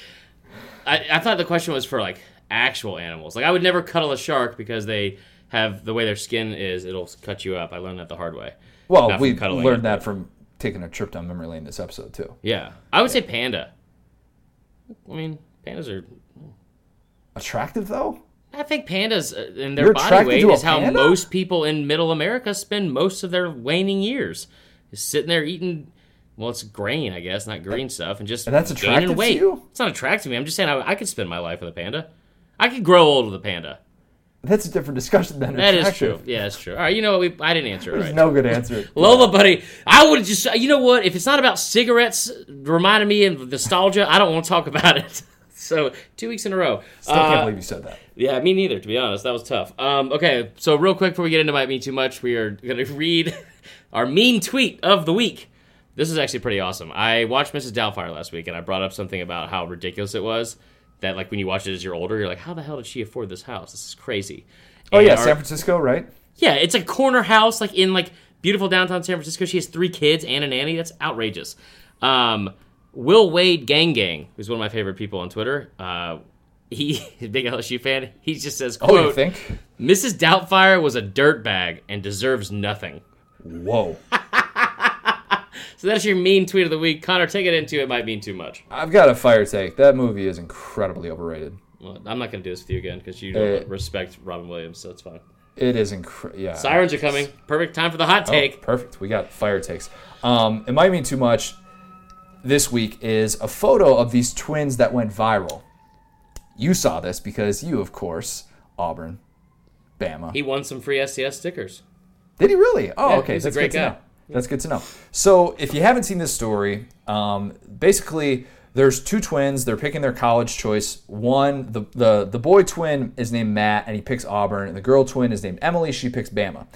I, I thought the question was for like actual animals. Like I would never cuddle a shark because they have the way their skin is. It'll cut you up. I learned that the hard way. Well, we learned it, that from taking a trip down memory lane this episode too. Yeah, I would say panda. I mean, pandas are. Attractive though. I think pandas uh, and their You're body weight is how panda? most people in Middle America spend most of their waning years, is sitting there eating. Well, it's grain, I guess, not green stuff, and just And that's attractive to weight. you? It's not attractive to me. I'm just saying I, I could spend my life with a panda. I could grow old with a panda. That's a different discussion than That is true. Yeah, that's true. All right, you know what? We, I didn't answer it There's right. no good answer. [LAUGHS] Lola, buddy, I would just, you know what? If it's not about cigarettes reminding me of nostalgia, I don't want to talk about it. [LAUGHS] So, two weeks in a row. Still can't Uh, believe you said that. Yeah, me neither, to be honest. That was tough. Um, okay, so real quick before we get into Might Mean Too Much, we are going [LAUGHS] to read our mean tweet of the week. This is actually pretty awesome. I watched Mrs. Doubtfire last week, and I brought up something about how ridiculous it was. That, like, when you watch it as you're older, you're like, how the hell did she afford this house? This is crazy. Oh And yeah, our- San Francisco, right? yeah, it's a corner house, like in like beautiful downtown San Francisco. She has three kids and a nanny. That's outrageous. Um, Will Wade Gang Gang, who's one of my favorite people on Twitter. Uh, he [LAUGHS] big LSU fan. He just says, Oh, you think? Mrs. Doubtfire was a dirtbag and deserves nothing." Whoa. [LAUGHS] So that's your mean tweet of the week. Connor, take it into it might mean too much. I've got a fire take. That movie is incredibly overrated. Well, I'm not going to do this with you again because you Uh, don't respect Robin Williams, so it's fine. It is incredible. Yeah. Sirens are coming. Perfect time for the hot Oh, take. perfect. We got fire takes. Um, it might mean too much. This week is a photo of these twins that went viral. You saw this because you, of course, Auburn, Bama. He won some free SDS stickers. Did he really? Oh, Yeah, okay. he's a That's great good to guy. know. That's good to know. So, if you haven't seen this story, um, basically, there's two twins. They're picking their college choice. One, the, the the boy twin is named Matt, and he picks Auburn. And the girl twin is named Emily. She picks Bama.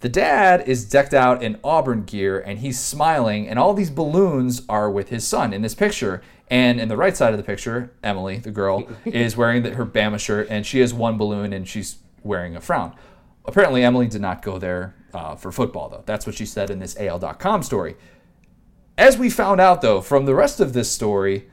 The dad is decked out in Auburn gear, and he's smiling. And all these balloons are with his son in this picture. And in the right side of the picture, Emily, the girl, [LAUGHS] is wearing the, her Bama shirt, and she has one balloon, and she's wearing a frown. Apparently, Emily did not go there uh, for football, though. That's what she said in this AL.com story. As we found out, though, from the rest of this story,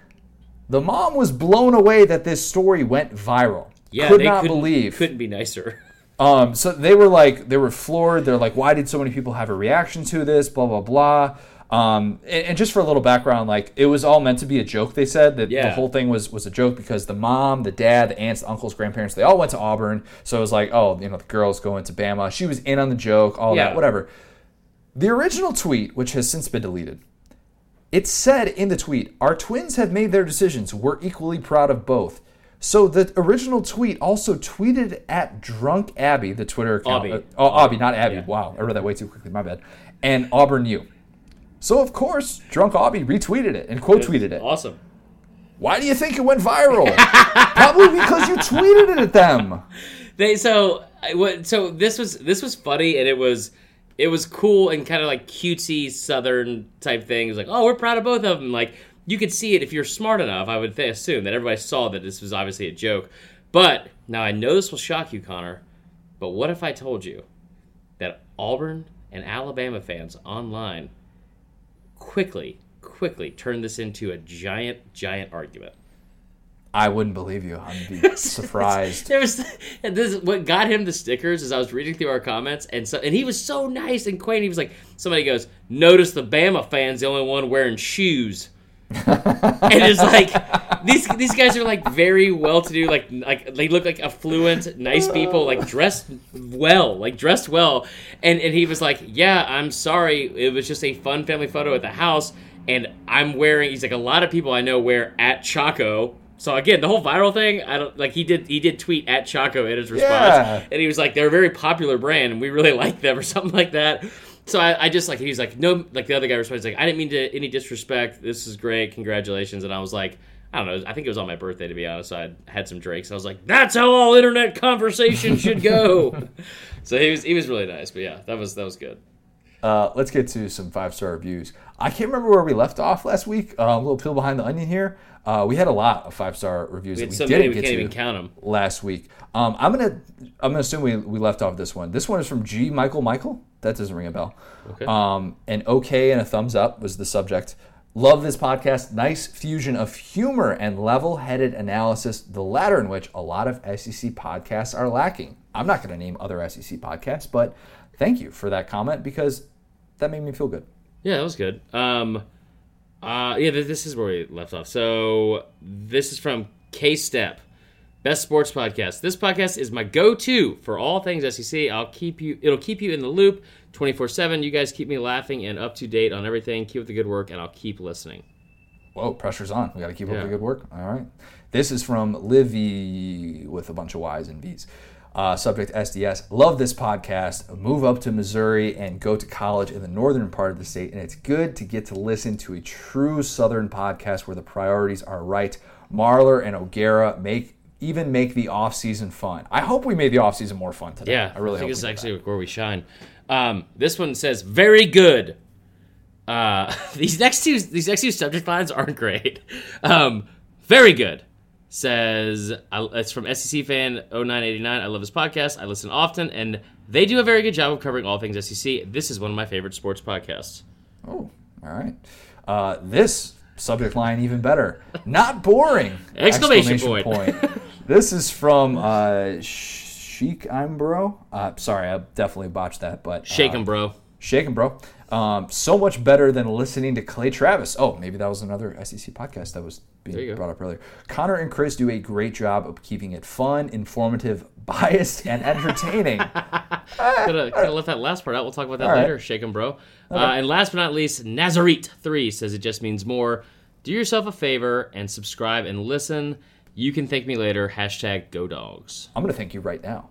the mom was blown away that this story went viral. Yeah, Could they not couldn't- believe. Couldn't be nicer. [LAUGHS] Um, so they were like, they were floored. They're like, why did so many people have a reaction to this? Blah blah blah. Um, and, and just for a little background, like it was all meant to be a joke. They said that the whole thing was was a joke because the mom, the dad, the aunts, the uncles, grandparents, they all went to Auburn. So it was like, oh, you know, the girls going to Bama. She was in on the joke, all Yeah. that, whatever. The original tweet, which has since been deleted, it said in the tweet, Our twins have made their decisions. We're equally proud of both. So the original tweet also tweeted at Drunk Abby, the Twitter account. Abby. uh, oh, Abby, not Abby. Yeah. Wow, I read that way too quickly. My bad. And Auburn U. So of course, Drunk Aubie retweeted it and quote tweeted it. Awesome. Why do you think it went viral? [LAUGHS] Probably because you tweeted it at them. They so what so this was this was funny and it was it was cool and kind of like cutesy southern type thing. It was like, oh, we're proud of both of them. Like you could see it if you're smart enough. I would th- assume that everybody saw that this was obviously a joke. But now I know this will shock you, Connor. But what if I told you that Auburn and Alabama fans online quickly, quickly turn this into a giant, giant argument. I wouldn't believe you. I'd be [LAUGHS] surprised. There was [LAUGHS] this what got him the stickers is I was reading through our comments and so and he was so nice and quaint. He was like, somebody goes, "Notice the Bama fans the only one wearing shoes." And it's like these these guys are like very well to do, like like they look like affluent, nice people, like dressed well, like dressed well. And and he was like, "Yeah, I'm sorry, it was just a fun family photo at the house." And I'm wearing. He's like a lot of people I know wear at Chaco, so again, the whole viral thing, I don't like. He did he did tweet at Chaco in his response, Yeah. and he was like, "They're a very popular brand, and we really [LAUGHS] like them," or something like that. So I, I just like he's like, "No," like the other guy responded, he's like, "I didn't mean to any disrespect. This is great, congratulations." And I was like, I don't know. I think it was on my birthday, to be honest. So I had some drinks. I was like, "That's how all internet conversation should go." [LAUGHS] so he was he was really nice, but yeah, that was that was good. Uh, let's get to some five star reviews. I can't remember where we left off last week. Uh, a little peel behind the onion here. Uh, we had a lot of five star reviews We that so we many didn't we get can't to even count them. last week. Um, I'm gonna I'm gonna assume we, we left off this one. This one is from G Michael Michael. That doesn't ring a bell. Okay. Um, an okay and a thumbs up was the subject. Love this podcast. Nice fusion of humor and level headed analysis, the latter in which a lot of SEC podcasts are lacking. I'm not going to name other SEC podcasts, but thank you for that comment because that made me feel good. Yeah, that was good. Um, uh, yeah, this is where we left off. So this is from K Step, best sports podcast. This podcast is my go-to for all things SEC. I'll keep you. It'll keep you in the loop, twenty four seven. You guys keep me laughing and up to date on everything. Keep up the good work, and I'll keep listening. Whoa, pressure's on. We got to keep up the good work. All right. This is from Livy with a bunch of Y's and V's. Uh, subject SDS. Love this podcast. Move up to Missouri and go to college in the northern part of the state. And it's good to get to listen to a true southern podcast where the priorities are right. Marler and O'Gara make even make the off season fun. I hope we made the off season more fun today. Yeah, I really think hope it's actually where we shine. Um, this one says very good. Uh, [LAUGHS] these next two these next two subject lines aren't great. [LAUGHS] Um, very good says it's from SEC fan 0989. I love this podcast. I listen often, and they do a very good job of covering all things SEC. This is one of my favorite sports podcasts. Oh, all right. Uh, this subject line even better. Not boring! [LAUGHS] Exclamation point. this is from uh, Chic I'm bro. Uh, sorry, I definitely botched that, but Shake uh, 'em, bro. Shaken, bro. Um, so much better than listening to Clay Travis. Oh, maybe that was another SEC podcast that was being brought up earlier. Connor and Chris do a great job of keeping it fun, informative, [LAUGHS] biased, and entertaining. [LAUGHS] Gotta, gotta let that last part out. We'll talk about that All right. later. Shake 'em, bro. Uh, and last but not least, Nazarete3 says it just means more. Do yourself a favor and subscribe and listen. You can thank me later. Hashtag go dogs. I'm going to thank you right now.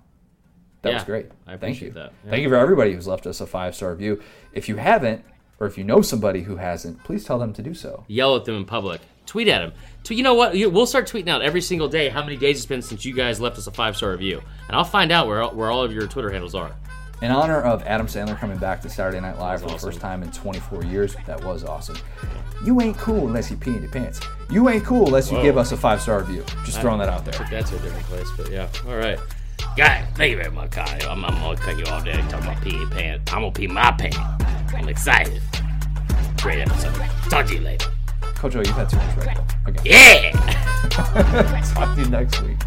That was great. I Thank appreciate you. that. Yeah. Thank you for everybody who's left us a five star review. If you haven't, or if you know somebody who hasn't, please tell them to do so. Yell at them in public. Tweet at them. You know what? We'll start tweeting out every single day how many days it's been since you guys left us a five star review. And I'll find out where, where all of your Twitter handles are. In honor of Adam Sandler coming back to Saturday Night Live for the first time in 24 years, that was awesome. You ain't cool unless you pee in your pants. You ain't cool unless you Whoa. give us a five star review. Just throwing that out there. Took that to a different place, but yeah. All right. Guy, thank you very much, Connie. I'm, I'm gonna cut you off there talking about peeing pants. I'm gonna pee my pants. I'm excited. Great episode. Talk to you later. Coach O, you've had too much Red Bull. Okay. Yeah! [LAUGHS] Talk to you next week.